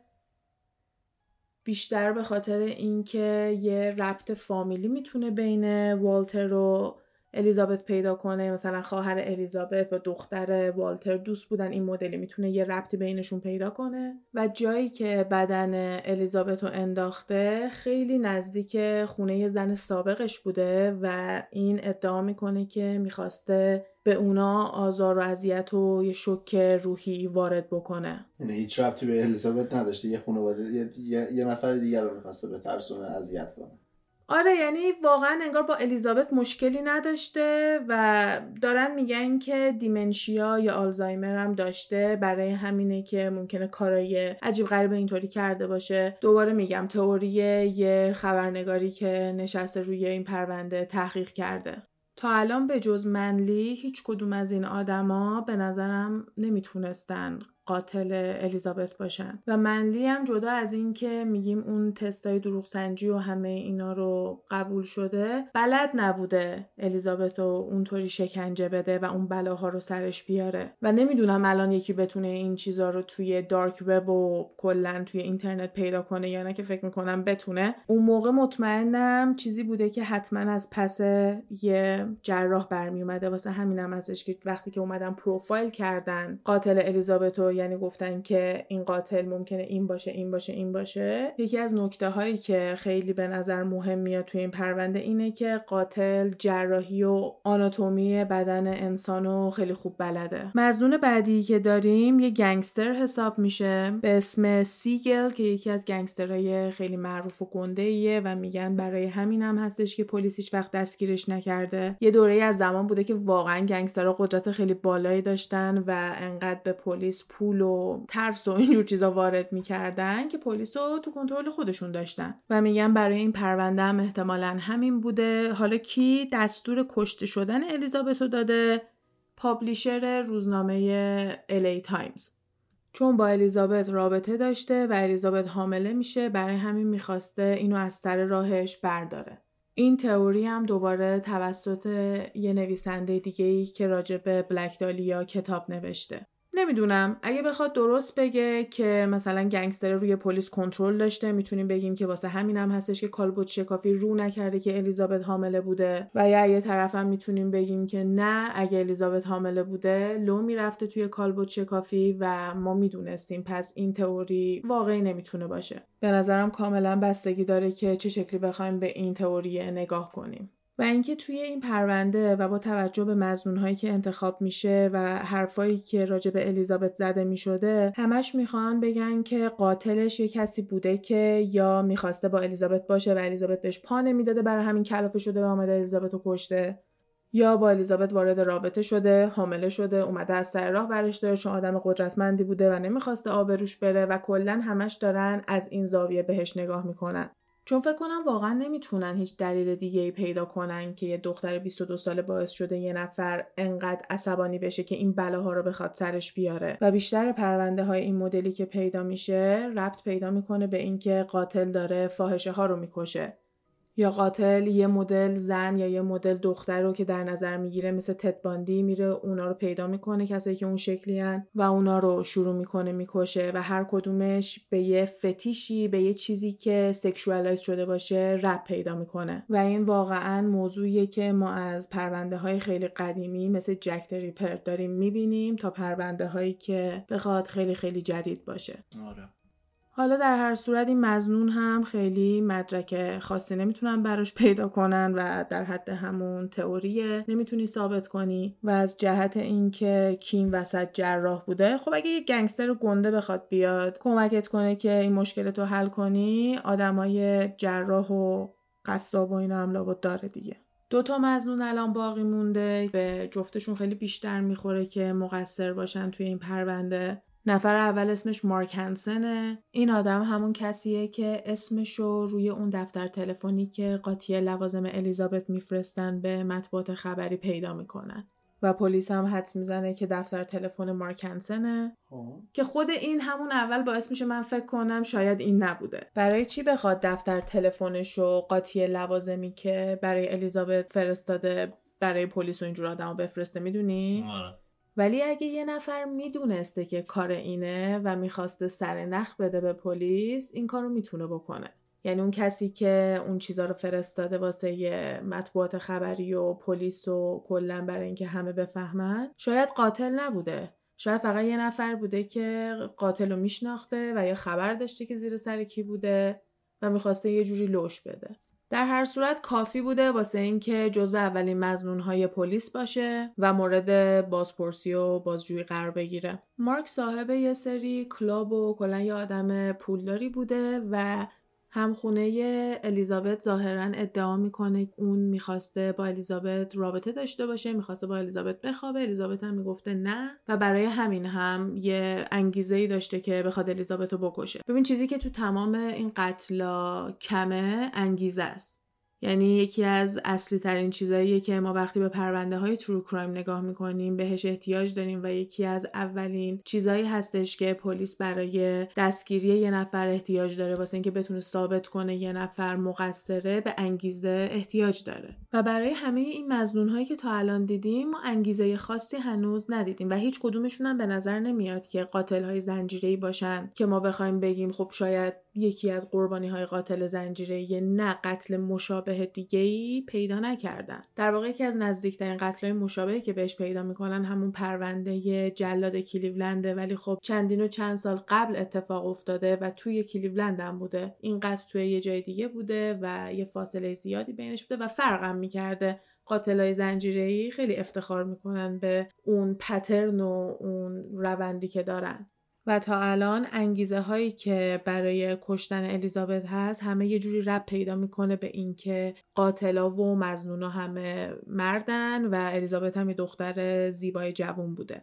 B: بیشتر به خاطر اینکه یه ربط فامیلی می‌تونه بین والتر و الیزابت پیدا کنه مثلا خواهر الیزابت با دختر والتر دوست بودن این مدلی می‌تونه یه ربطی بینشون پیدا کنه. و جایی که بدن الیزابت رو انداخته خیلی نزدیک خونه زن سابقش بوده و این ادعا می‌کنه که می‌خواسته به اونا آزار و اذیت و یه شوک روحی وارد بکنه.
A: یعنی هیچ ربطی به الیزابت نداشته. یه خانواده یه, یه،, یه نفر دیگر رو می‌خواسته به ترسونه اذیت کنه.
B: آره یعنی واقعا انگار با الیزابت مشکلی نداشته و دارن میگن که دیمنشیا یا آلزایمر هم داشته. برای همینه که ممکنه کارای عجیب غریب اینطوری کرده باشه. دوباره میگم تئوری یه خبرنگاری که نشسته روی این پرونده تحقیق کرده. تا الان به جز منلی هیچ کدوم از این آدما به نظرم نمی‌تونستن قاتل الیزابت باشن. و منلی هم جدا از این که میگیم اون تستای دروغ سنجی و همه اینا رو قبول شده بلد نبوده الیزابت رو اونطوری شکنجه بده و اون بلاها رو سرش بیاره. و نمی‌دونم الان یکی بتونه این چیزا رو توی دارک وب و کلا توی اینترنت پیدا کنه یا نه که فکر می‌کنم بتونه. اون موقع مطمئنم چیزی بوده که حتما از پس یه جراح برمی اومده واسه همینم ازش که وقتی که اومدن پروفایل کردن قاتل الیزابت رو یعنی گفتن که این قاتل ممکنه این باشه این باشه این باشه. یکی از نکته هایی که خیلی به نظر مهم میاد توی این پرونده اینه که قاتل جراحی و آناتومی بدن انسانو خیلی خوب بلده. مزنون بعدی که داریم یه گنگستر حساب میشه به اسم سیگل که یکی از گنگسترهای خیلی معروف و گنده ایه و میگن برای همین هم هستش که پلیس هیچ وقت دستگیرش نکرده. یه دوره از زمان بوده که واقعا گنگسترها قدرت خیلی بالایی داشتن و انقدر به پلیس پول پول و ترس و اینجور چیزا وارد می‌کردن که پلیس رو تو کنترل خودشون داشتن. و میگن برای این پرونده هم احتمالا همین بوده. حالا کی دستور کشته شدن الیزابت رو داده؟ publisher روزنامه LA تایمز. چون با الیزابت رابطه داشته و الیزابت حامله میشه برای همین می‌خواسته اینو از سر راهش برداره. این تئوری هم دوباره توسط یه نویسنده دیگه ای که راجع به بلک دالیا کتاب نوشته. نمی‌دونم. اگه بخواد درست بگه که مثلا گنگستر روی پلیس کنترل داشته می‌تونیم بگیم که واسه همینم هم هستش که کالبوت شکافی رو نکرده که الیزابت حامله بوده. و یا یه طرفم می‌تونیم بگیم که نه اگه الیزابت حامله بوده لو می‌رفته توی کالبوت شکافی و ما می‌دونستیم. پس این تئوری واقعی نمی‌تونه باشه. به نظرم کاملا بستگی داره که چه شکلی بخوایم به این تئوری نگاه کنیم. و اینکه توی این پرونده و با توجه به مزنونهایی که انتخاب میشه و حرفایی که راجع به الیزابت زده می‌شده همش می‌خوان بگن که قاتلش یه کسی بوده که یا می‌خواسته با الیزابت باشه و الیزابت بهش پا نمی‌داده برای همین کلافه شده و آمده الیزابت رو کشته. یا با الیزابت وارد رابطه شده حامله شده اومده از سر راه برش داره چون آدم قدرتمندی بوده و نمی‌خواسته آبروش بره و کلا همش دارن از این زاویه بهش نگاه می‌کنن. چون فکر کنم واقعا نمی‌تونن هیچ دلیل دیگه ای پیدا کنن که یه دختر 22 ساله باعث شده یه نفر انقدر عصبانی بشه که این بلاها رو بخواد سرش بیاره. و بیشتر پرونده های این مدلی که پیدا میشه ربط پیدا می‌کنه به اینکه قاتل داره فاحشه ها رو می‌کشه. یا قاتل یه مدل زن یا یه مدل دختر رو که در نظر می‌گیره مثل تد باندی میره اونا رو پیدا می‌کنه کسایی که اون شکلی هن و اونا رو شروع می‌کنه می‌کشه و هر کدومش به یه فتیشی به یه چیزی که sexualize شده باشه ربط پیدا می‌کنه. و این واقعا موضوعیه که ما از پرونده های خیلی قدیمی مثل جک ریپر داریم می‌بینیم تا پرونده هایی که بخواد خیلی خیلی جدید باشه.
A: آره.
B: حالا در هر صورت این مزنون هم خیلی مدرک خاصی نمی‌تونن براش پیدا کنن و در حد همون تئوریه. نمی‌تونی ثابت کنی و از جهت اینکه کیم وسط جراح بوده. خب اگه یه گنگستر گنده بخواد بیاد کمکت کنه که این مشکلتو حل کنی آدمای جراح و قصاب و اینا هم لابد داره دیگه. دو تا مزنون الان باقی مونده. به جفتشون خیلی بیشتر می‌خوره که مقصر باشن توی این پرونده. نفر اول اسمش مارک هنسنه. این آدم همون کسیه که اسمشو روی اون دفتر تلفنی که قاطی لوازم الیزابت میفرستن به مطبوعات خبری پیدا می‌کنن. و پلیس هم حدس می‌زنه که دفتر تلفن مارک هنسنه.
A: خب.
B: که خود این همون اول باعث میشه من فکر کنم شاید این نبوده. برای چی بخواد دفتر تلفنش و قاطی لوازمی که برای الیزابت فرستاده برای پلیس و اینجور آدمو بفرسته می‌دونی؟
A: آره.
B: ولی اگه یه نفر می‌دونسته که کار اینه و می‌خواسته سر نخ بده به پلیس این کارو می‌تونه بکنه. یعنی اون کسی که اون چیزا رو فرستاده واسه یه مطبوعات خبری و پلیس و کلا برای اینکه همه بفهمن شاید قاتل نبوده. شاید فقط یه نفر بوده که قاتل رو میشناخته و یا خبر داشته که زیر سر کی بوده و می‌خواسته یه جوری لوش بده. در هر صورت کافی بوده واسه اینکه جزو اولین مزنونهای پلیس باشه و مورد بازپرسی و بازجویی قرار بگیره. مارک صاحب یه سری کلاب و کلا یه آدم پولداری بوده و همخونه الیزابت ظاهرا ادعا می‌کنه اون می‌خواسته با الیزابت رابطه داشته باشه می‌خواسته با الیزابت بخوابه. الیزابت هم می‌گفته نه و برای همین هم یه انگیزه ای داشته که بخواد الیزابت رو بکشه. ببین چیزی که تو تمام این قتلا کمه انگیزه است. یعنی یکی از اصلی ترین چیزاییه که ما وقتی به پرونده های ترو کرایم نگاه می‌کنیم بهش احتیاج داریم و یکی از اولین چیزایی هستش که پلیس برای دستگیری یه نفر احتیاج داره واسه اینکه بتونه ثابت کنه یه نفر مقصره به انگیزه احتیاج داره. و برای همه این مزنون هایی که تا الان دیدیم ما انگیزه خاصی هنوز ندیدیم و هیچ کدومشون هم به نظر نمیاد که قاتل های زنجیره‌ای باشن که ما بخوایم بگیم خب شاید یکی از قربانی های قاتل زنجیره نه قتل مشابه دیگه ای پیدا نکردن. در واقع یکی از نزدیکترین قتل های مشابهی که بهش پیدا می‌کنن همون پرونده جلاد کلیولنده ولی خب چندین و چند سال قبل اتفاق افتاده و توی کلیولند هم بوده. این قتل توی یه جای دیگه بوده و یه فاصله زیادی بینش بوده و فرقم می‌کرده. قاتلای زنجیره‌ای خیلی افتخار می‌کنن به اون پترن و اون روندی که دارن. و تا الان انگیزه هایی که برای کشتن الیزابت هست همه یه جوری رب پیدا می‌کنه به اینکه قاتلا و مزنونا همه مردن و الیزابت هم یه دختر زیبای جوون بوده.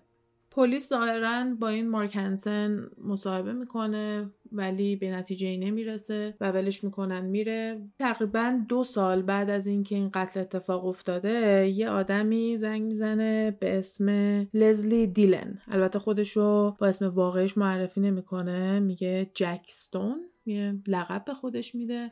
B: پلیس ظاهرا با این مارک هنسن مصاحبه می‌کنه ولی به نتیجه ای نمی‌رسه و ولش می‌کنن میره. تقریبا دو سال بعد از اینکه این قتل اتفاق افتاده یه آدمی زنگ می‌زنه به اسم لزلی دیلن. البته خودشو با اسم واقعیش معرفی نمی‌کنه میگه جکستون یه لقب به خودش میده.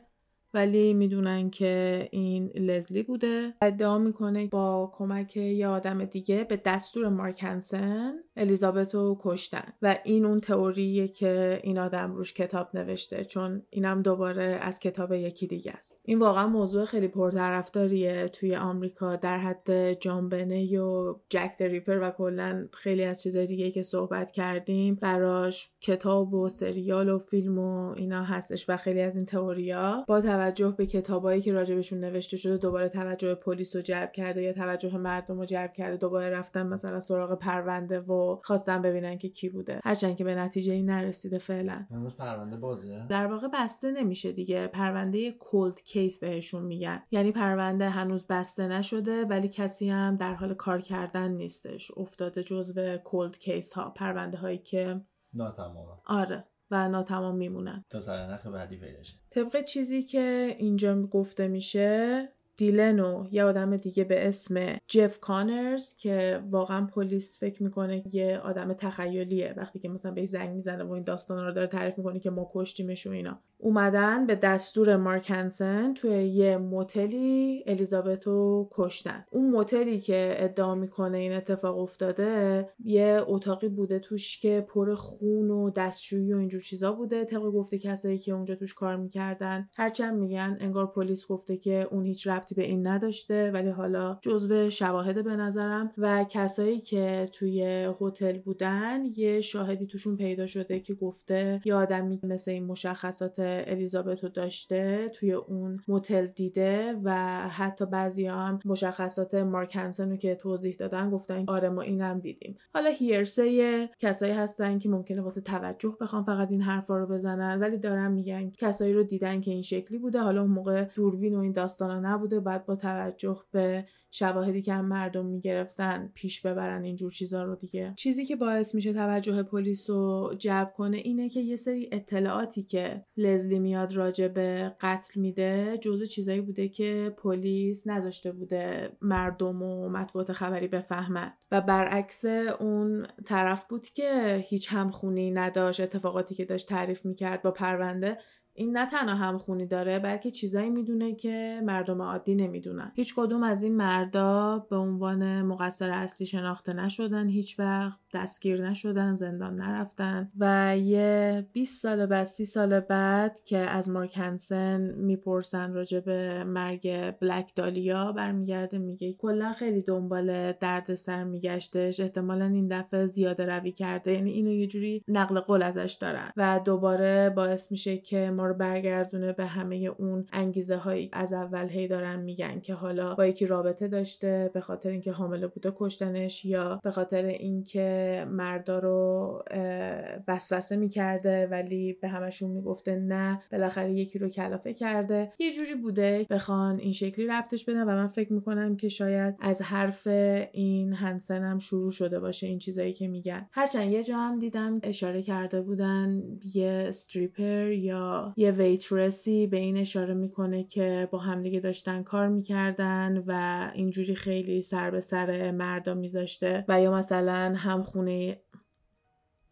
B: ولی می‌دونن که این لزلی بوده. ادعا می‌کنه با کمک یه آدم دیگه به دستور مارک هنسن الیزابت رو کشتن. و این اون تئوریه که این آدم روش کتاب نوشته چون اینم دوباره از کتاب یکی دیگه است. این واقعا موضوع خیلی پرطرفداریه توی آمریکا. در حد جان بنی و جک ریپر و کلا خیلی از چیزای دیگه که صحبت کردیم براش کتاب و سریال و فیلم و اینا هستش و خیلی از این تئوریا با توجه به کتابایی که راجبشون نوشته شده دوباره توجه پلیس رو جلب کرده یا توجه مردم رو جلب کرده دوباره رفتن مثلا سراغ پرونده و خواستن ببینن که کی بوده. هرچند که به نتیجه این نرسیده فعلا.
A: هنوز پرونده بازه؟
B: در واقع بسته نمیشه دیگه. پرونده کولد کیس بهشون میگن. یعنی پرونده هنوز بسته نشده ولی کسی هم در حال کار کردن نیستش. افتاده جزو کولد کیس ها پرونده هایی که
A: ناتمام.
B: آره. و ناتمام میمونن.
A: تا سرنخ بعدی پیدا شه.
B: طبق چیزی که اینجا گفته میشه دیلن و یه آدم دیگه به اسم جف کانرز که واقعا پلیس فکر می‌کنه یه آدم تخیلیه. وقتی که مثلا به زنگ می‌زنه و این داستان رو داره تعریف می‌کنه که ما کشتیمش و اینا. اومدن به دستور مارک هنسن توی یه موتلی الیزابت رو کشتن. اون موتلی که ادعا می‌کنه این اتفاق افتاده یه اتاقی بوده توش که پر خون و دستشویی و اینجور چیزا بوده. طبق گفته کسایی که اونجا توش کار می‌کردن هرچند میگن انگار پلیس گفته که اون هیچ ربطی به این نداشته ولی حالا جزو شواهد به نظرم. و کسایی که توی هتل بودن یه شاهدی توشون پیدا شده که گفته یه آدمی مثل این مشخصات الیزابت رو داشته توی اون موتل دیده و حتی بعضی هم مشخصات مارک هنسن رو که توضیح دادن گفتن آره ما اینم دیدیم. حالا هیرسه کسایی هستن که ممکنه واسه توجه بخوام فقط این حرفا رو بزنن ولی دارن میگن کسایی رو دیدن که این شکلی بوده حالا اون موقع دوربین و این داستانا نبوده بعد با توجه به شواهدی که هم مردم می‌گرفتن پیش ببرن اینجور چیزا رو دیگه. چیزی که باعث میشه توجه پلیس رو جلب کنه اینه که یه سری اطلاعاتی که لزلی میاد راجع به قتل میده جزء چیزایی بوده که پلیس نذاشته بوده مردم و مطبوعات خبری بفهمن. و برعکس اون طرف بود که هیچ همخونی نداشت اتفاقاتی که داشت تعریف می‌کرد با پرونده این نه تنها همخونی داره بلکه چیزایی می‌دونه که مردم عادی نمی‌دونن. هیچ کدوم از این مردا به عنوان مقصر اصلی شناخته نشدن هیچ وقت دستگیر نشدن زندان نرفتن. و یه 20 سال بعد 30 سال بعد که از مارک هنسن می‌پرسن راجع به مرگ بلک دالیا برمیگرده میگه کلا خیلی دنبال درد سر میگشتش. احتمالا این دفعه زیاده روی کرده. یعنی اینو یه جوری نقل قول ازش دارن. و دوباره باعث میشه که رو برگردونه به همه اون انگیزه هایی از اول هی دارن میگن که حالا با یکی رابطه داشته به خاطر اینکه حامله بوده کشتنش یا به خاطر اینکه مردا رو وسوسه می‌کرده ولی به همشون می‌گفته نه بالاخره یکی رو کلافه کرده. یه جوری بوده بخوان این شکلی ربطش بدن و من فکر می‌کنم که شاید از حرف این هنسن هم شروع شده باشه این چیزایی که میگن. هرچند یه جا هم دیدم اشاره کرده بودن یه استریپر یا یه ویترسی به این اشاره می‌کنه که با همدیگه داشتن کار می‌کردن و اینجوری خیلی سر به سر مردا میذاشته و یا مثلا هم خونه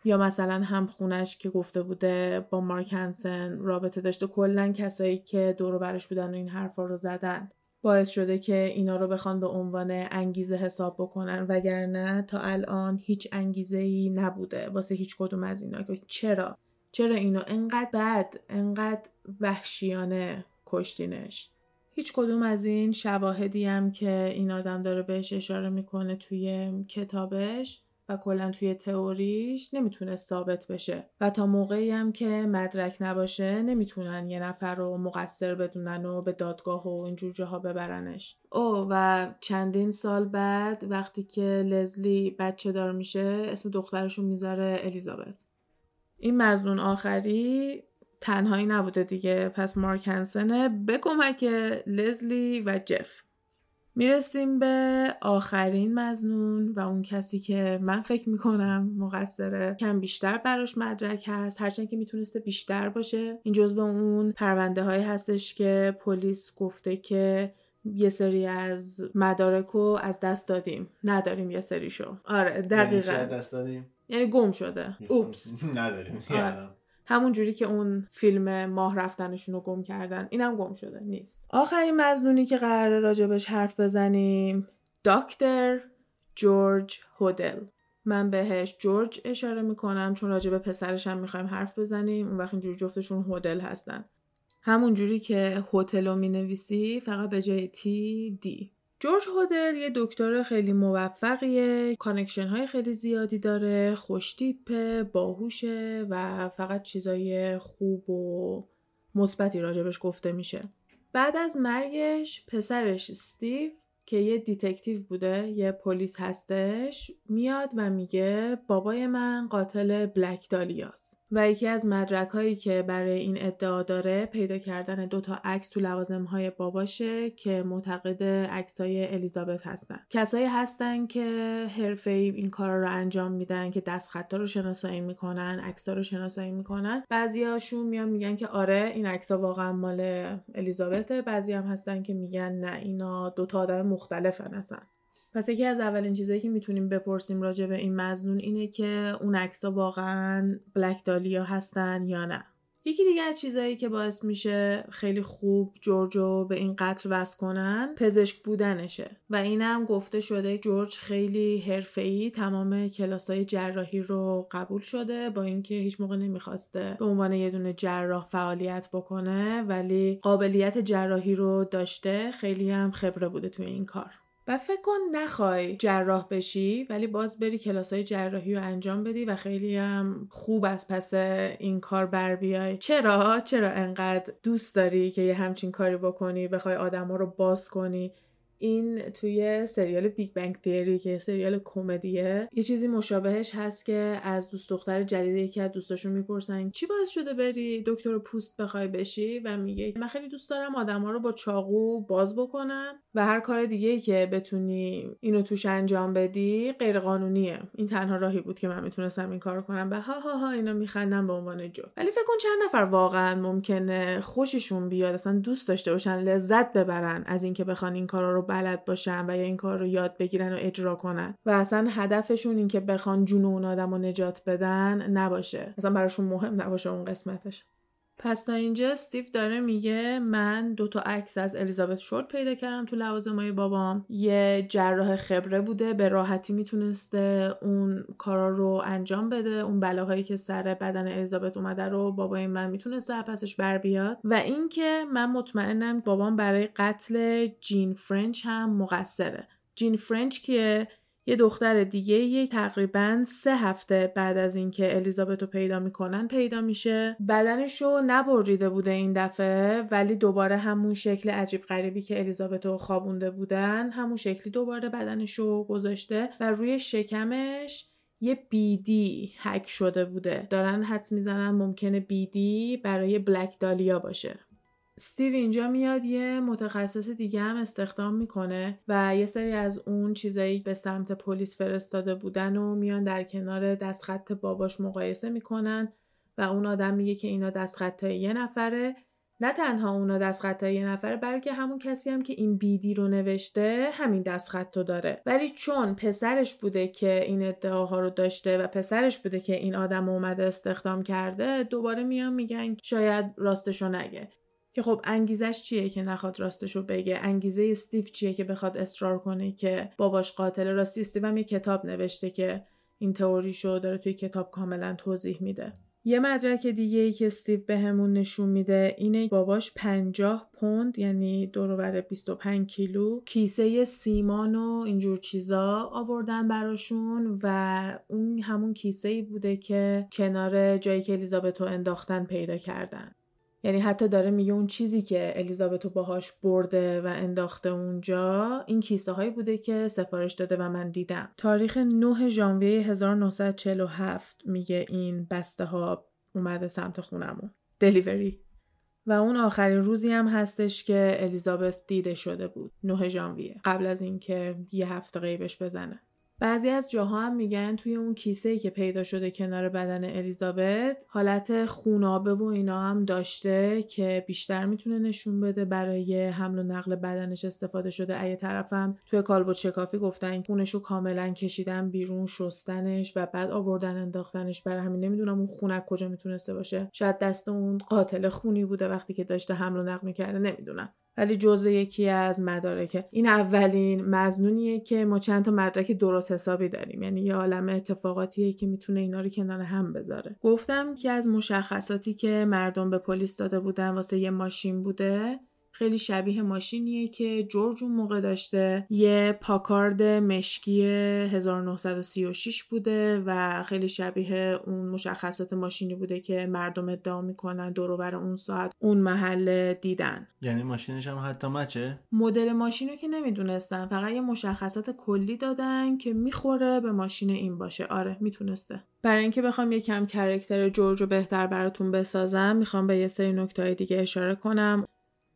B: یا مثلا هم خونش که گفته بوده با مارک هنسن رابطه داشته. کلا کسایی که دور برش بودن و این حرفا رو زدن. باعث شده که اینا رو بخوان به عنوان انگیزه حساب بکنن. وگرنه تا الان هیچ انگیزه ای نبوده. واسه هیچ کدوم از اینا. که چرا؟ چرا اینو انقدر بد انقدر وحشیانه کشتینش؟ هیچ کدوم از این شواهدی هم که این آدم داره بهش اشاره می‌کنه توی کتابش و کلا توی تئوریش نمی‌تونه ثابت بشه. و تا موقعی هم که مدرک نباشه نمی‌تونن یه نفر رو مقصر بدونن و به دادگاه و اینجور جاها ببرنش. او و چندین سال بعد وقتی که لزلی بچه دار میشه اسم دخترشون می‌ذاره الیزابت. این مزنون آخری تنهایی نبوده دیگه. پس مارک هنسنه به کمک لزلی و جف. می‌رسیم به آخرین مزنون و اون کسی که من فکر می‌کنم مقصره کم بیشتر براش مدرک هست. هرچند که می‌تونسته بیشتر باشه. این جزو اون پرونده هایی هستش که پلیس گفته که یه سری از مدارک رو از دست دادیم. نداریم یه سریشو. آره دقیقا.
A: یعنی دست دادیم؟
B: یعنی گم شده. اوپس.
A: نداریم.
B: آره. همون جوری که اون فیلم ماه رفتنشون رو گم کردن. اینم گم شده. نیست. آخرین مزنونی که قراره راجبش حرف بزنیم دکتر جورج هودل. من بهش جورج اشاره می‌کنم چون راجب پسرش هم می‌خوایم حرف بزنیم. اون وقت اینجوری جفتشون هودل هستن. همون جوری که هتل رو می‌نویسی فقط به جای تی دی جورج هودل یه دکتر خیلی موفقیه connection های خیلی زیادی داره خوشتیپه باهوشه و فقط چیزای خوب و مثبتی راجبش گفته میشه. بعد از مرگش پسرش استیو که یه detective بوده یه پلیس هستش میاد و میگه بابای من قاتل Black Dahlia س و یکی از مدرک هایی که برای این ادعا داره پیدا کردن دوتا عکس تو لوازم های باباشه که معتقد عکس های الیزابت هستن. کسایی هستن که حرفه این کار رو انجام میدن که دست خطا رو شناسایی می‌کنن عکس رو شناسایی می‌کنن. بعضی هاشون میان میگن که آره این عکس واقعا مال الیزابته. بعضی هم هستن که میگن نه اینا دوتا آدم مختلفن اصلا. پس یکی از اولین چیزایی که می‌تونیم بپرسیم راجع به این مزنون اینه که اون عکس‌ها واقعا بلک دالیا هستن یا نه. یکی دیگه از چیزایی که باعث میشه خیلی خوب جورجو به این قتل وست کنن پزشک بودنشه. و اینم گفته شده جورج خیلی حرفه‌ای تمام کلاسای جراحی رو قبول شده با اینکه هیچ موقع نمی‌خواسته به عنوان یه دونه جراح فعالیت بکنه ولی قابلیت جراحی رو داشته. خیلی هم خبره بوده توی این کار. و فکر کن نخوای جراح بشی ولی باز بری کلاس های جراحی رو انجام بدی و خیلی هم خوب از پس این کار بر بیای. چرا؟ چرا انقدر دوست داری که یه همچین کاری بکنی بخوای آدما رو باز کنی؟ این توی سریال Big Bang Theory که سریال کمدیه یه چیزی مشابهش هست که از دوست دختر جدید یکی از دوستاشون می‌پرسن چی باعث شده بری دکتر پوست بخوای بشی؟ و میگه من خیلی دوست دارم آدما رو با چاقو باز بکنم و هر کار دیگه که بتونی اینو توش انجام بدی غیر قانونیه این تنها راهی بود که من می‌تونستم این کار کنم. و ها ها ها اینا میخندم به عنوان جو ولی فکر کن چند نفر واقعا ممکنه خوششون بیاد اصلا دوست داشته باشن لذت ببرن از اینکه بخوان این کارا رو بلد باشن و یا این کار رو یاد بگیرن و اجرا کنن. و اصلا هدفشون این که بخوان جون اون آدم رو نجات بدن نباشه. اصلا براشون مهم نباشه اون قسمتش. پس تا اینجا استیو داره میگه من دو تا عکس از الیزابت شورت پیدا کردم تو لوازمای بابام. یه جراح خبره بوده به راحتی می‌تونسته اون کارا رو انجام بده. اون بلاهایی که سر بدن الیزابت اومده رو بابای من می‌تونسته پسش بر بیاد. و اینکه من مطمئنم بابام برای قتل جین فرنچ هم مقصره. جین فرنچ که یه دختر دیگه یه تقریبا سه هفته بعد از اینکه الیزابت رو پیدا می‌کنن پیدا میشه. بدنش رو نبریده بوده این دفعه ولی دوباره همون شکل عجیب غریبی که الیزابت رو خوابونده بودن همون شکلی دوباره بدنش رو گذاشته و روی شکمش یه بیدی هک شده بوده. دارن حدس می‌زنن ممکنه بیدی برای بلک دالیا باشه. استیو اینجا میاد یه متخصص دیگه هم استخدام می‌کنه و یه سری از اون چیزایی به سمت پلیس فرستاده بودن و میان در کنار دستخط باباش مقایسه می‌کنن و اون آدم میگه که اینا دستخط یه نفره. نه تنها اونا دستخط یه نفره بلکه همون کسی هم که این بیدی رو نوشته همین دستخط داره. ولی چون پسرش بوده که این ادعاها رو داشته و پسرش بوده که این آدم اومده استخدام کرده دوباره میان میگن شاید راستشو نگه. که خب انگیزش چیه که نخواد راستشو بگه؟ انگیزه استیو چیه که بخواد اصرار کنه که باباش قاتل؟ راستی استیو هم یه کتاب نوشته که این تئوریشو داره توی کتاب کاملا توضیح میده. یه مدرک دیگه ای که استیو بهمون نشون میده اینه باباش 50 پوند یعنی دورور 25 کیلو کیسه سیمان و اینجور چیزا آوردن براشون و اون همون کیسه ای بوده که کنار جایی که الیزابتو انداختن پیدا کردن. یعنی حتی داره میگه اون چیزی که الیزابتو باهاش برده و انداخته اونجا این کیسه هایی بوده که سفارش داده و من دیدم. تاریخ 9 ژانویه 1947 میگه این بسته ها اومده سمت خونمون. دلیوری و اون آخرین روزی هم هستش که الیزابت دیده شده بود. 9 ژانویه. قبل از اینکه یه هفته غیبش بزنه. بعضی از جاها هم میگن توی اون کیسه ای که پیدا شده کنار بدن الیزابت حالت خونابه و اینا هم داشته که بیشتر می‌تونه نشون بده برای حمل و نقل بدنش استفاده شده. اگه طرفم توی کالبد شکافی گفتن خونش رو کاملا کشیدن بیرون شستنش و بعد آوردن انداختنش برای همین نمی‌دونم اون خونک کجا می‌تونسته باشه. شاید دست اون قاتل خونی بوده وقتی که داشته حمل و نقل می‌کرده نمی‌دونم. ولی جزو یکی از مدارکه این اولین مزنونیه که ما چند تا مدرک درست حسابی داریم. یعنی یه عالم اتفاقاتیه که می‌تونه اینا رو کنار هم بذاره. گفتم که از مشخصاتی که مردم به پلیس داده بودن واسه یه ماشین بوده خیلی شبیه ماشینیه که جورج اون موقع داشته. یه پاکارد مشکی 1936 بوده و خیلی شبیه اون مشخصات ماشینی بوده که مردم ادعا می‌کنن دور اون ساعت اون محل دیدن.
A: یعنی ماشینش هم حتی مچه؟
B: مدل ماشین رو که نمی‌دونستن فقط یه مشخصات کلی دادن که می‌خوره به ماشین این باشه. آره می‌تونسته. برای اینکه بخوام یکم کرکتر جورج رو بهتر براتون بسازم می‌خوام به یه سری نکته دیگه اشاره کنم.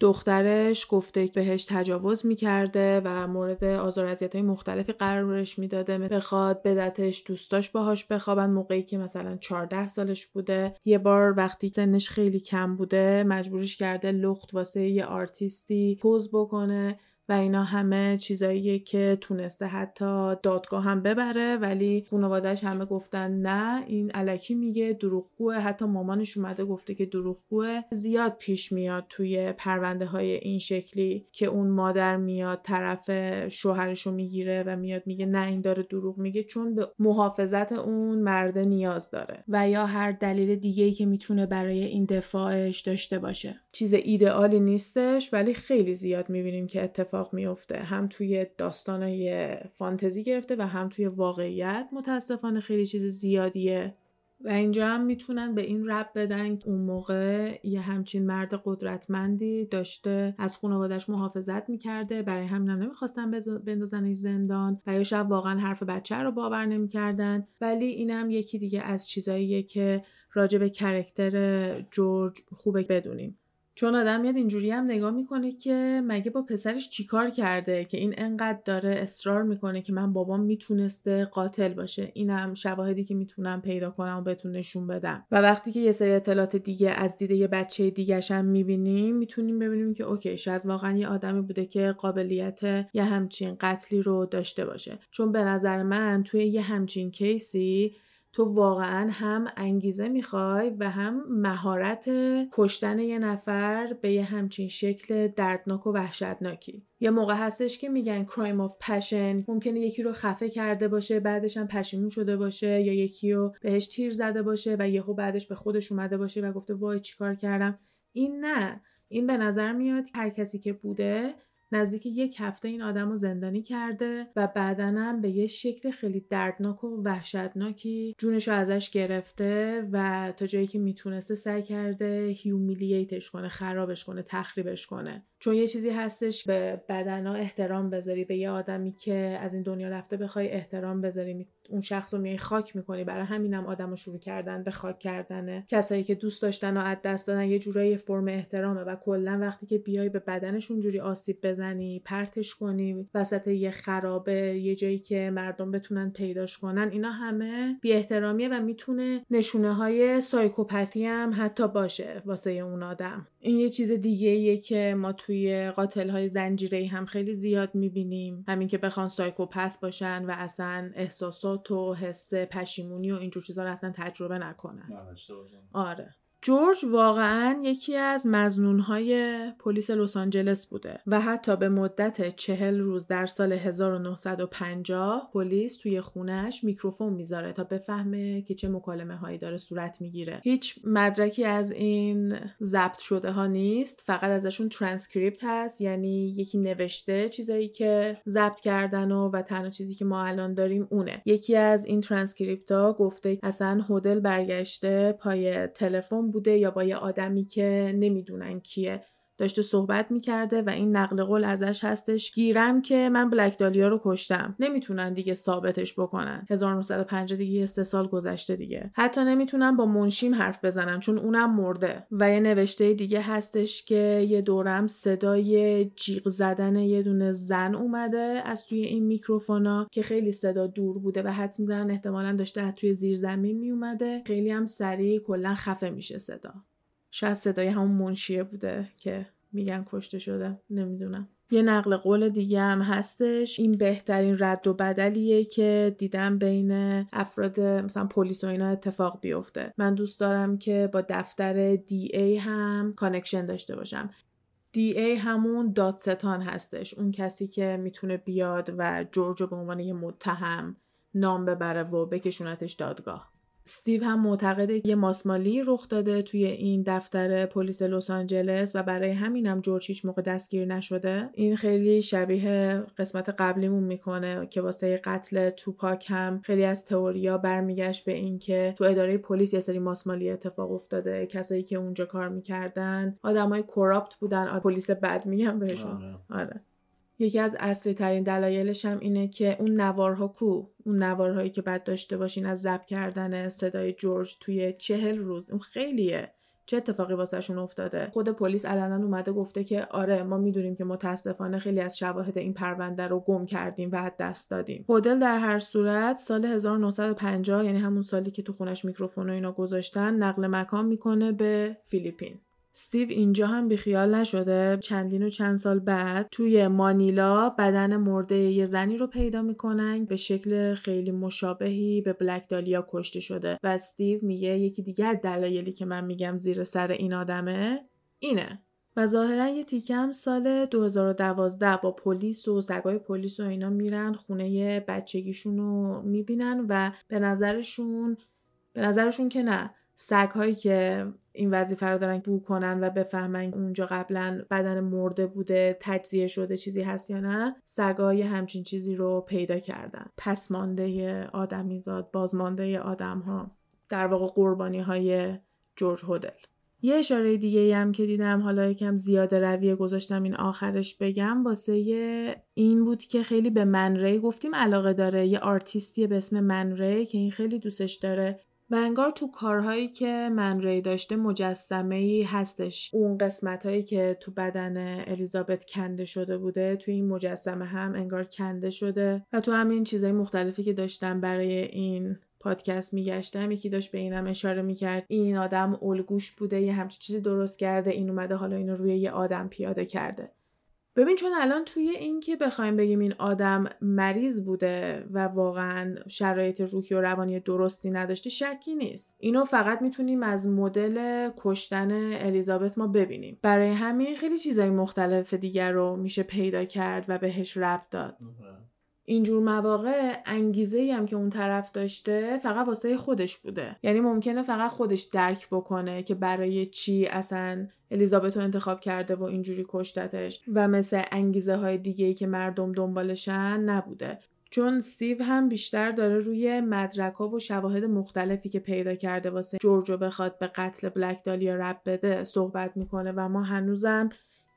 B: دخترش گفته بهش تجاوز می‌کرده و مورد آزار های مختلفی قرارش می‌داده. بخواد بدتش دوستاش باهاش بخوابن. موقعی که مثلا 14 سالش بوده. یه بار وقتی سنش خیلی کم بوده مجبورش کرده لخت واسه یه آرتیستی پوز بکنه. و اینا همه چیزاییه که تونسته حتی دادگاه هم ببره ولی خانوادهش همه گفتن نه این علکی میگه دروغگوه. حتی مامانش اومده گفته که دروغگوه. زیاد پیش میاد توی پرونده های این شکلی که اون مادر میاد طرف شوهرشو می‌گیره و میاد میگه نه این داره دروغ میگه چون به محافظت اون مرده نیاز داره. و یا هر دلیل دیگه ای که می‌تونه برای این دفاعش داشته باشه. چیز ایدئالی نیستش ولی خیلی زیاد می‌بینیم که اتفاق اتفاق میفته هم توی داستانای فانتزی گرفته و هم توی واقعیت متاسفانه خیلی چیز زیادیه. و اینجا هم می‌تونن به این رب بدن اون موقع یه همچین مرد قدرتمندی داشته از خانوادش محافظت می‌کرده. برای همین هم نمی‌خواستن بندازنش زندان و یا شب واقعا حرف بچه رو باور نمی‌کردن. ولی اینم یکی دیگه از چیزاییه که راجع به کرکتر جورج خوبه بدونیم. چون آدم میاد اینجوری هم نگاه می‌کنه که مگه با پسرش چیکار کرده که این انقدر داره اصرار می‌کنه که من بابام می‌تونسته قاتل باشه. اینم شواهدی که می‌تونم پیدا کنم و بهتون نشون بدم. و وقتی که یه سری اطلاعات دیگه از دیده یه بچه دیگه هم می‌بینیم می‌تونیم ببینیم که اوکی شاید واقعا یه آدمی بوده که قابلیت یه همچین قتلی رو داشته باشه. چون به نظر من توی یه همچین case ی تو واقعا هم انگیزه می‌خوای و هم مهارت کشتن یه نفر به یه همچین شکل دردناک و وحشتناکی. یه موقع هستش که میگن crime of passion ممکنه یکی رو خفه کرده باشه بعدش هم پشیمون شده باشه یا یکی رو بهش تیر زده باشه و یهو بعدش به خودش اومده باشه و گفته وای چیکار کردم. این نه. این به نظر میاد هر کسی که بوده نزدیک یک هفته این آدم رو زندانی کرده و بعدنم به یه شکل خیلی دردناک و وحشتناکی جونش رو ازش گرفته و تا جایی که می‌تونسته سعی کرده هیومیلیتش کنه خرابش کنه تخریبش کنه. چون یه چیزی هستش به بدنا احترام بذاری به یه آدمی که از این دنیا رفته بخوای احترام بذاری اون شخص رو میای خاک می‌کنی. برای همینم آدم رو شروع کردن به خاک کردنه. کسایی که دوست داشتن و از دست دادن یه جورایی فرم احترامه و کلا وقتی که بیای به بدنش اونجوری آسیب بزنی پرتش کنی وسط یه خرابه یه جایی که مردم بتونن پیداش کنن اینا همه بی احترامیه و می‌تونه نشونه های سایکوپاتی هم حتی باشه واسه اون آدم. این یه چیز دیگه که ما توی قاتل های زنجیره هم خیلی زیاد می‌بینیم. همین که بخوان سایکوپث باشن و اصلا احساسات و حس پشیمونی و اینجور چیزا رو اصلا تجربه نکنن. آره. جورج واقعا یکی از مزنونهای پلیس لس آنجلس بوده و حتی به مدت چهل روز در سال 1950 پلیس توی خونش میکروفون می‌ذاره تا بفهمه که چه مکالمه هایی داره صورت می‌گیره. هیچ مدرکی از این ضبط شده ها نیست فقط ازشون ترانسکریپت هست یعنی یکی نوشته چیزایی که ضبط کردن و و تنها چیزی که ما الان داریم اونه. یکی از این ترانسکریپت ها گفته اصلا هدل برگشته پای تلفن بوده یا با یه آدمی که نمی‌دونن کیه. داشته صحبت می‌کرده و این نقل قول ازش هستش گیرم که من Black Dahlia رو کشتم. نمی‌تونن دیگه ثابتش بکنن. 1950 دیگه سه سال گذشته دیگه. حتی نمی‌تونن با منشیم حرف بزنن چون اونم مرده. و یه نوشته دیگه هستش که یه دورم صدای جیغ زدن یه دونه زن اومده از توی این میکروفونا که خیلی صدا دور بوده و حدس می‌زنن احتمالا داشته از توی زیر زمین میومده خیلی هم سریع کلا خفه میشه صدا. شاید صدای همون منشیه بوده که میگن کشته شده نمی‌دونم. یه نقل قول دیگه هم هستش. این بهترین رد و بدلیه که دیدم بین افراد مثلا پلیس و اینا اتفاق بیفته. من دوست دارم که با دفتر DA هم connection داشته باشم. DA همون دادستان هستش. اون کسی که می‌تونه بیاد و جورجو به عنوان یه متهم نام ببره و بکشونتش دادگاه. استیو هم معتقده یه ماسمالی رخ داده توی این دفتر پلیس لس آنجلس و برای همینم جورج هیچ موقع دستگیر نشده این خیلی شبیه قسمت قبلیمون می‌کنه که واسه قتل توپاک هم خیلی از تئوریا برمیگشت به اینکه تو اداره پلیس یه سری ماسمالی اتفاق افتاده کسایی که اونجا کار می‌کردن آدمای کراپت بودن پلیس بد میگم بهشون آره. آره. یکی از اصلی ترین دلایلش هم اینه که اون نوارها کو؟ اون نوارهایی که بعد داشته باشین از ضبط کردن صدای جورج توی چهل روز. اون خیلیه. چه اتفاقی واسهشون افتاده؟ خود پلیس علنا اومده گفته که آره ما می‌دونیم که متاسفانه خیلی از شواهد این پرونده رو گم کردیم و دست دادیم. هدل در هر صورت سال 1950 یعنی همون سالی که تو خونش میکروفون و اینا گذاشتن نقل مکان می‌کنه به فیلیپین. استیو اینجا هم بیخیال نشده. چندین و چند سال بعد توی مانیلا بدن مرده یه زنی رو پیدا می‌کنن. به شکل خیلی مشابهی به بلک دالیا کشته شده. و استیو میگه یکی دیگر دلایلی که من میگم زیر سر این آدمه اینه. و ظاهرا یه تیکم سال 2012 با پلیس و سگای پلیس و اینا میرن خونه بچگیشون رو می‌بینن و به نظرشون به نظرشون که نه. سگ هایی که این وظیفه رو دارن بو کنن و بفهمن اونجا قبلا بدن مرده بوده تجزیه شده چیزی هست یا نه سگای همچین چیزی رو پیدا کردن. پس مانده آدمیزاد بازمانده آدم ها در واقع قربانی های جورج هودل. یه اشاره دیگه هم که دیدم حالا یکم زیاده رویه گذاشتم این آخرش بگم واسه این بود که خیلی به منری گفتیم علاقه داره یه آرتیستی به اسم منری که این خیلی دوستش داره. و انگار تو کارهایی که من ری داشته مجسمه ای هستش. اون قسمت هایی که تو بدن الیزابت کنده شده بوده تو این مجسمه هم انگار کنده شده و تو همین چیزهای مختلفی که داشتم برای این پادکست میگشتم یکی داشت به اینم اشاره می‌کرد. این آدم الگوش بوده یه همچین چیزی درست کرده این اومده حالا اینو روی یه آدم پیاده کرده. ببین چون الان توی این که بخوایم بگیم این آدم مریض بوده و واقعا شرایط روحی و روانی درستی نداشته شکی نیست. اینو فقط می‌تونیم از مدل کشتن الیزابت ما ببینیم. برای همین خیلی چیزای مختلف دیگر رو میشه پیدا کرد و بهش ربط داد. اینجور مواقع انگیزه ای هم که اون طرف داشته فقط واسه خودش بوده. یعنی ممکنه فقط خودش درک بکنه که برای چی اصلا الیزابت رو انتخاب کرده و اینجوری کشتتش و مثل انگیزه های دیگه ای که مردم دنبالشن نبوده. چون استیو هم بیشتر داره روی مدرک ها و شواهد مختلفی که پیدا کرده واسه جورجو بخواد به قتل بلک دالیا رب بده صحبت می‌کنه و ما هنوزم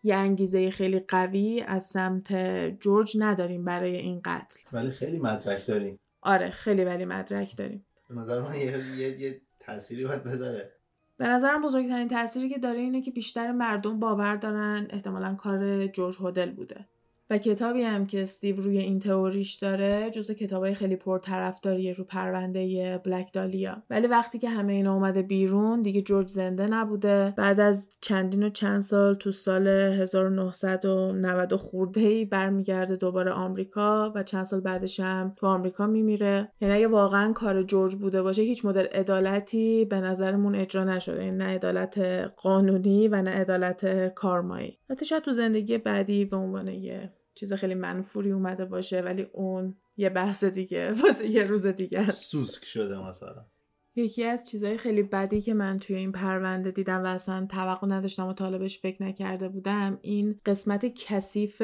B: یه انگیزه خیلی قوی از سمت جورج نداریم برای این قتل.
A: ولی خیلی مدرک داریم.
B: آره خیلی ولی مدرک داریم.
A: به نظر من یه, یه،, یه تأثیری باید بذاره.
B: به نظرم بزرگترین تأثیری که داره اینه که بیشتر مردم باور دارن احتمالا کار جورج هودل بوده. و کتابی هم که استیو روی این تئوریش داره جزو کتابای خیلی پرطرفداریه رو پرونده بلک دالیا. ولی وقتی که همه اینا اومده بیرون دیگه جورج زنده نبوده. بعد از چندین و چند سال تو سال 1990 خورده ای برمیگرده دوباره آمریکا و چند سال بعدش هم تو آمریکا میمیره. یعنی اگه واقعا کار جورج بوده باشه هیچ مدل عدالتی به نظرمون اجرا نشده. این نه عدالت قانونی و نه عدالت کارمایی. حتی شاید تو زندگی بعدی به عنوان یه چیز خیلی منفوری اومده باشه ولی اون یه بحث دیگه واسه یه روز دیگه.
A: سوسک شده مثلا.
B: یکی از چیزهای خیلی بدی که من توی این پرونده دیدم و اصلا توقع نداشتم و طالبش فکر نکرده بودم این قسمت کثیف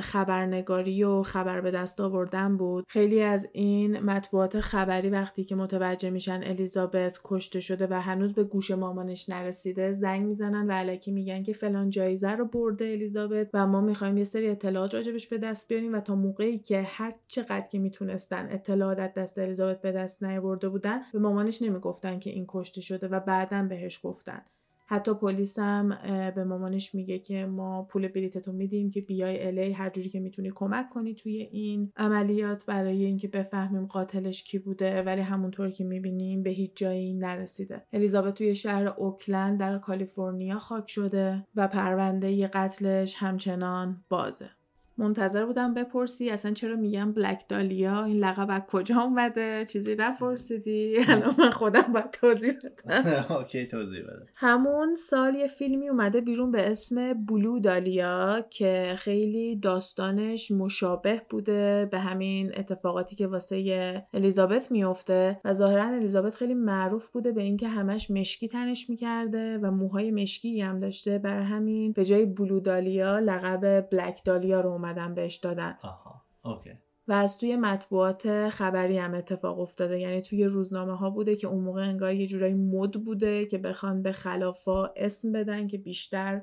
B: خبرنگاری و خبر به دست آوردن بود. خیلی از این مطبوعات خبری وقتی که متوجه میشن الیزابت کشته شده و هنوز به گوش مامانش نرسیده زنگ می‌زنن و علکی میگن که فلان جایزه رو برده الیزابت و ما می‌خوایم یه سری اطلاعات راجبش به دست بیاریم و تا موقعی که هر چقدر که می‌تونستن اطلاعات دست الیزابت به دست نیاورده بودن به مامانش نمی‌گفتن که این کشته شده و بعدا بهش گفتن. حتی پلیس هم به مامانش میگه که ما پول بلیتتو میدیم که بیای الی هر جوری که می‌تونی کمک کنی توی این عملیات برای اینکه بفهمیم قاتلش کی بوده ولی همونطور که می‌بینیم به هیچ جایی نرسیده. الیزابت توی شهر اوکلند در کالیفرنیا خاک شده و پرونده قتلش همچنان بازه. منتظر بودم بپرسی. اصلا چرا میگم Black Dahlia این لقب از کجا اومده؟ چیزی نپرسیدی؟ الان من خودم باید توضیح بدم.
A: okay توضیح بده
B: همون سال یه فیلمی اومده بیرون به اسم Blue Dahlia که خیلی داستانش مشابه بوده به همین اتفاقاتی که واسه الیزابت میفته و ظاهرا الیزابت خیلی معروف بوده به اینکه همش مشکی تنش می‌کرده و موهای مشکی هم داشته. برای همین به جای Blue Dahlia لقب Black Dahlia رو اومدن بهش دادن.
A: آها okay.
B: و از توی مطبوعات خبری هم اتفاق افتاده. یعنی توی روزنامه ها بوده که اون موقع انگار یه جورایی مد بوده که بخوان به خلافا اسم بدن که بیشتر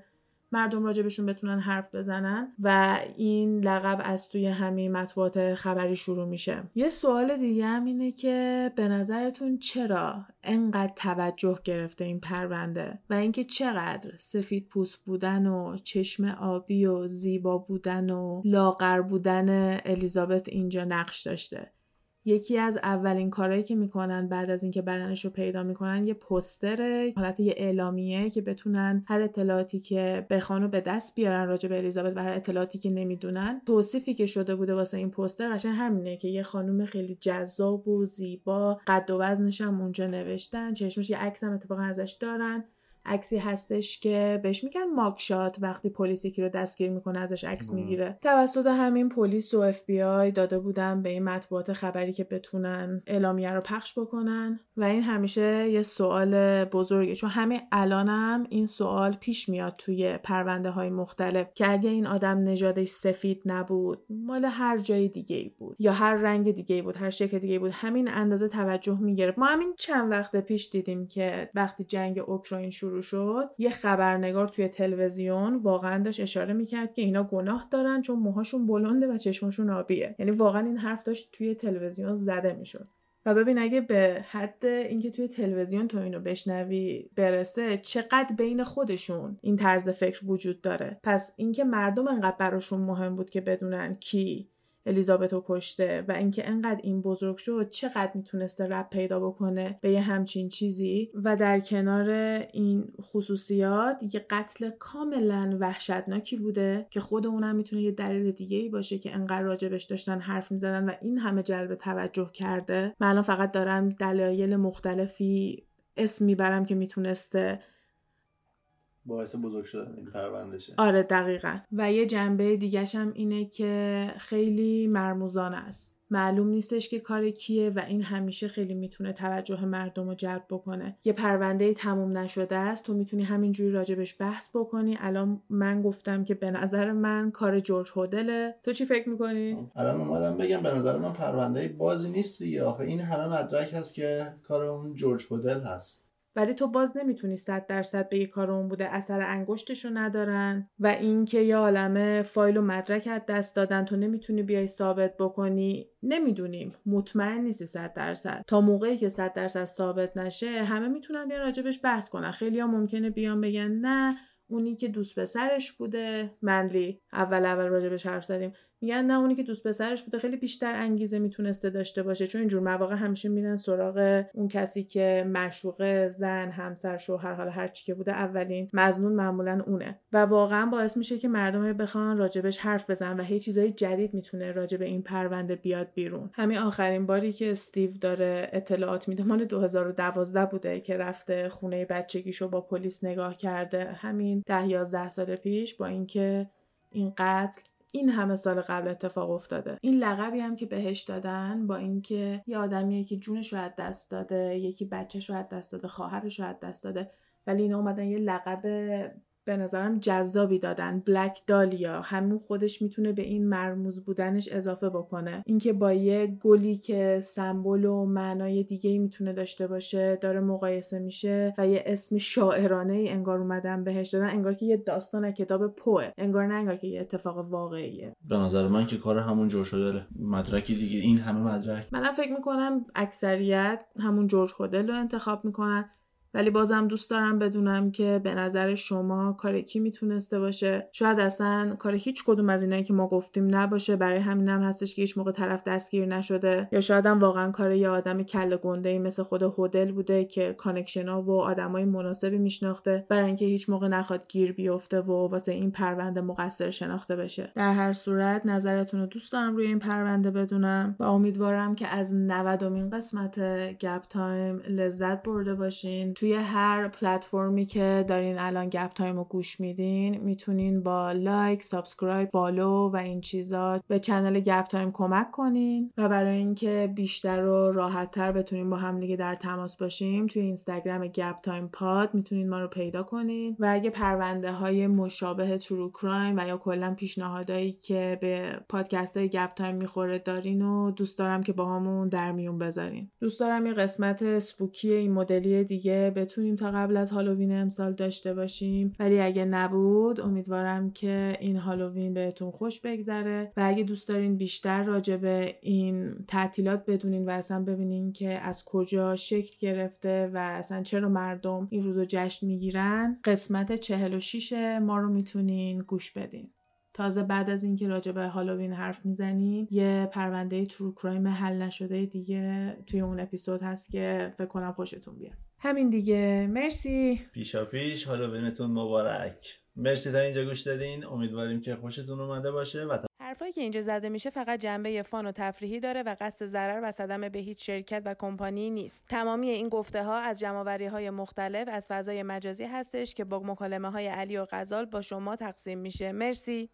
B: مردم راجبشون بتونن حرف بزنن و این لقب از توی همین مطبوعات خبری شروع میشه. یه سوال دیگه هم اینه که به نظرتون چرا انقدر توجه گرفته این پرونده و اینکه چقدر سفید پوست بودن و چشم آبی و زیبا بودن و لاغر بودن الیزابت اینجا نقش داشته؟ یکی از اولین کارهایی که می‌کنن بعد از اینکه بدنش رو پیدا می‌کنن یه پستر حالت یه اعلامیه که بتونن هر اطلاعاتی که بخوان به دست بیارن راجع به الیزابت و هر اطلاعاتی که نمی‌دونن توصیفی که شده بوده واسه این پستر قشنگ همینه که یه خانم خیلی جذاب و زیبا قد و وزنش هم اونجا نوشتن چشمش یه عکس هم اتفاقا ازش دارن. عکسی هستش که بهش میگن mugshot وقتی پلیس یکی رو دستگیر می‌کنه ازش عکس می‌گیره. توسط همین پلیس و اف بی آی داده بودن به این مطبوعات خبری که بتونن اعلامیه رو پخش بکنن. و این همیشه یه سوال بزرگه چون همه الانم این سوال پیش میاد توی پرونده های مختلف که اگه این آدم نژادش سفید نبود مال هر جای دیگه ای بود یا هر رنگ دیگه ای بود هر شکل دیگه ای بود همین اندازه توجه می‌گرفت. ما همین چند وقت پیش دیدیم که وقتی جنگ اوکراین شروع شد یه خبرنگار توی تلویزیون واقعا داشت اشاره می‌کرد که اینا گناه دارن چون موهاشون بلنده و چشمشون آبیه. یعنی واقعا این حرف داشت توی تلویزیون زده می‌شد. و ببین اگه به حد اینکه توی تلویزیون تو اینو بشنوی برسه چقدر بین خودشون این طرز فکر وجود داره. پس اینکه مردم انقدر براشون مهم بود که بدونن کی الیزابت رو کشته و اینکه انقدر این بزرگ شد چقدر می‌تونسته رب پیدا بکنه به یه همچین چیزی. و در کنار این خصوصیات یه قتل کاملا وحشتناکی بوده که خود اونم می‌تونه یه دلیل دیگه ای باشه که انقدر راجبش داشتن حرف می‌زدن و این همه جلب توجه کرده. من الان فقط دارم دلایل مختلفی اسم می‌برم که می‌تونسته
A: باعث بزرگ شدن این پروندشه.
B: آره دقیقا. و یه جنبه دیگهش هم اینه که خیلی مرموزان است. معلوم نیستش که کار کیه و این همیشه خیلی می‌تونه توجه مردم رو جلب بکنه. یه پرونده تموم نشده است. تو می‌تونی همینجوری راجبش بحث بکنی. الان من گفتم که به نظر من کار جورج هودله. تو چی فکر می‌کنی؟
A: الان اومدم بگم به نظر من پرونده بازی نیست دیگه. آخه این همه مدرک هست که کار اون جورج هودل هست.
B: ولی تو باز نمی‌تونی صد درصد به یه کار اون بوده اثر انگشتشو ندارن و اینکه یه عالمه فایل و مدرک از دست دادن تو نمی‌تونی بیای ثابت بکنی. نمی‌دونیم مطمئن نیستی صد درصد. تا موقعی که صد درصد ثابت نشه همه می‌تونن بیان راجبش بحث کنن. خیلی ها ممکنه بیان بگن نه اونی که دوست پسرش بوده. منلی. اول اول راجبش حرف زدیم. میگن نه اونی که دوست پسرش بوده خیلی بیشتر انگیزه می‌تونسته داشته باشه چون اینجور مواقع همیشه میرن سراغ اون کسی که مشوقه زن همسر شوهر حالا هر چی که بوده اولین مزنون معمولا اونه. و واقعا باعث میشه که مردم بخوان راجبش حرف بزنن و هی چیزای جدید می‌تونه راجب این پرونده بیاد بیرون. همین آخرین باری که استیو داره اطلاعات میده مال 2012 بوده که رفته خونه بچگیشو با پلیس نگاه کرده. همین ده 11 سال پیش با اینکه این قتل این همه سال قبل اتفاق افتاده. این لقبی هم که بهش دادن با اینکه یه آدمیه که جونش رو دست داده یکی بچهش رو دست داده خواهرش رو دست داده ولی اینا اومدن یه لقب به نظرم جذابی دادن. بلک دالیا همون خودش می‌تونه به این مرموز بودنش اضافه بکنه. اینکه با یه گلی که سمبل و معنای دیگه می‌تونه داشته باشه داره مقایسه میشه و یه اسم شاعرانه ای انگار اومدن بهش دادن انگار که یه داستان کتاب پوه. انگار نه انگار که یه اتفاق واقعیه.
A: به نظر من که کار همون جور شده مدرکی دیگه. این همه مدرک.
B: منم فکر می‌کنم اکثریت همون جورج هودل رو انتخاب می‌کنن. ولی بازم دوست دارم بدونم که به نظر شما کار کی می‌تونسته باشه. شاید اصلا کار هیچ کدوم از اینایی که ما گفتیم نباشه. برای همینم هم هستش که هیچ موقع طرف دستگیر نشده. یا شاید هم واقعا کار یه آدم کله گنده ای مثل خود هدل بوده که connection ها و آدمای مناسبی میشناخته. برای اینکه هیچ موقع نخواد گیر بیفته و واسه این پرونده مقصر شناخته بشه. در هر صورت نظرتون رو دوست دارم روی این پرونده بدونم و امیدوارم که از 90 قسمت گپ تایم لذت برده باشین. توی هر پلتفرمی که دارین الان گپ تایم رو گوش میدین می‌تونین با like، subscribe، follow و این چیزا به channel گپ تایم کمک کنین و برای اینکه بیشتر و راحتتر بتونیم با هم دیگه در تماس باشیم توی اینستاگرام گپ تایم پاد می‌تونین ما رو پیدا کنین و اگه پرونده های مشابه true crime و یا کلا پیشنهادهایی که به پادکست های گپ تایم می‌خوره دارین و دوست دارم که باهامون در میون بذارین. دوست دارم یه قسمت spooky این مدلی دیگه بتونیم تا قبل از هالووین امسال داشته باشیم. ولی اگه نبود امیدوارم که این هالووین بهتون خوش بگذره. و اگه دوست دارین بیشتر راجع به این تعطیلات بدونین و اصلا ببینین که از کجا شکل گرفته و اصلا چرا مردم این روزو جشن می‌گیرن قسمت 46 ما رو می‌تونین گوش بدین. تازه بعد از اینکه راجع به هالووین حرف می‌زنیم یه پرونده ترو کرایم حل نشده دیگه توی اون اپیزود هست که فکر کنم خوشتون بیاد. همین دیگه. مرسی.
A: پیشا پیش هالووینتون مبارک. مرسی تا اینجا گوش دادین. امیدواریم که خوشتون اومده باشه و
B: حرفایی که اینجا زده میشه فقط جنبه فان و تفریحی داره و قصد ضرر و صدمه به هیچ شرکت و کمپانی نیست. تمامی این گفته ها از جمعوری های مختلف از فضای مجازی هستش که با مکالمه های علی و غزال با شما تقسیم میشه. مرسی.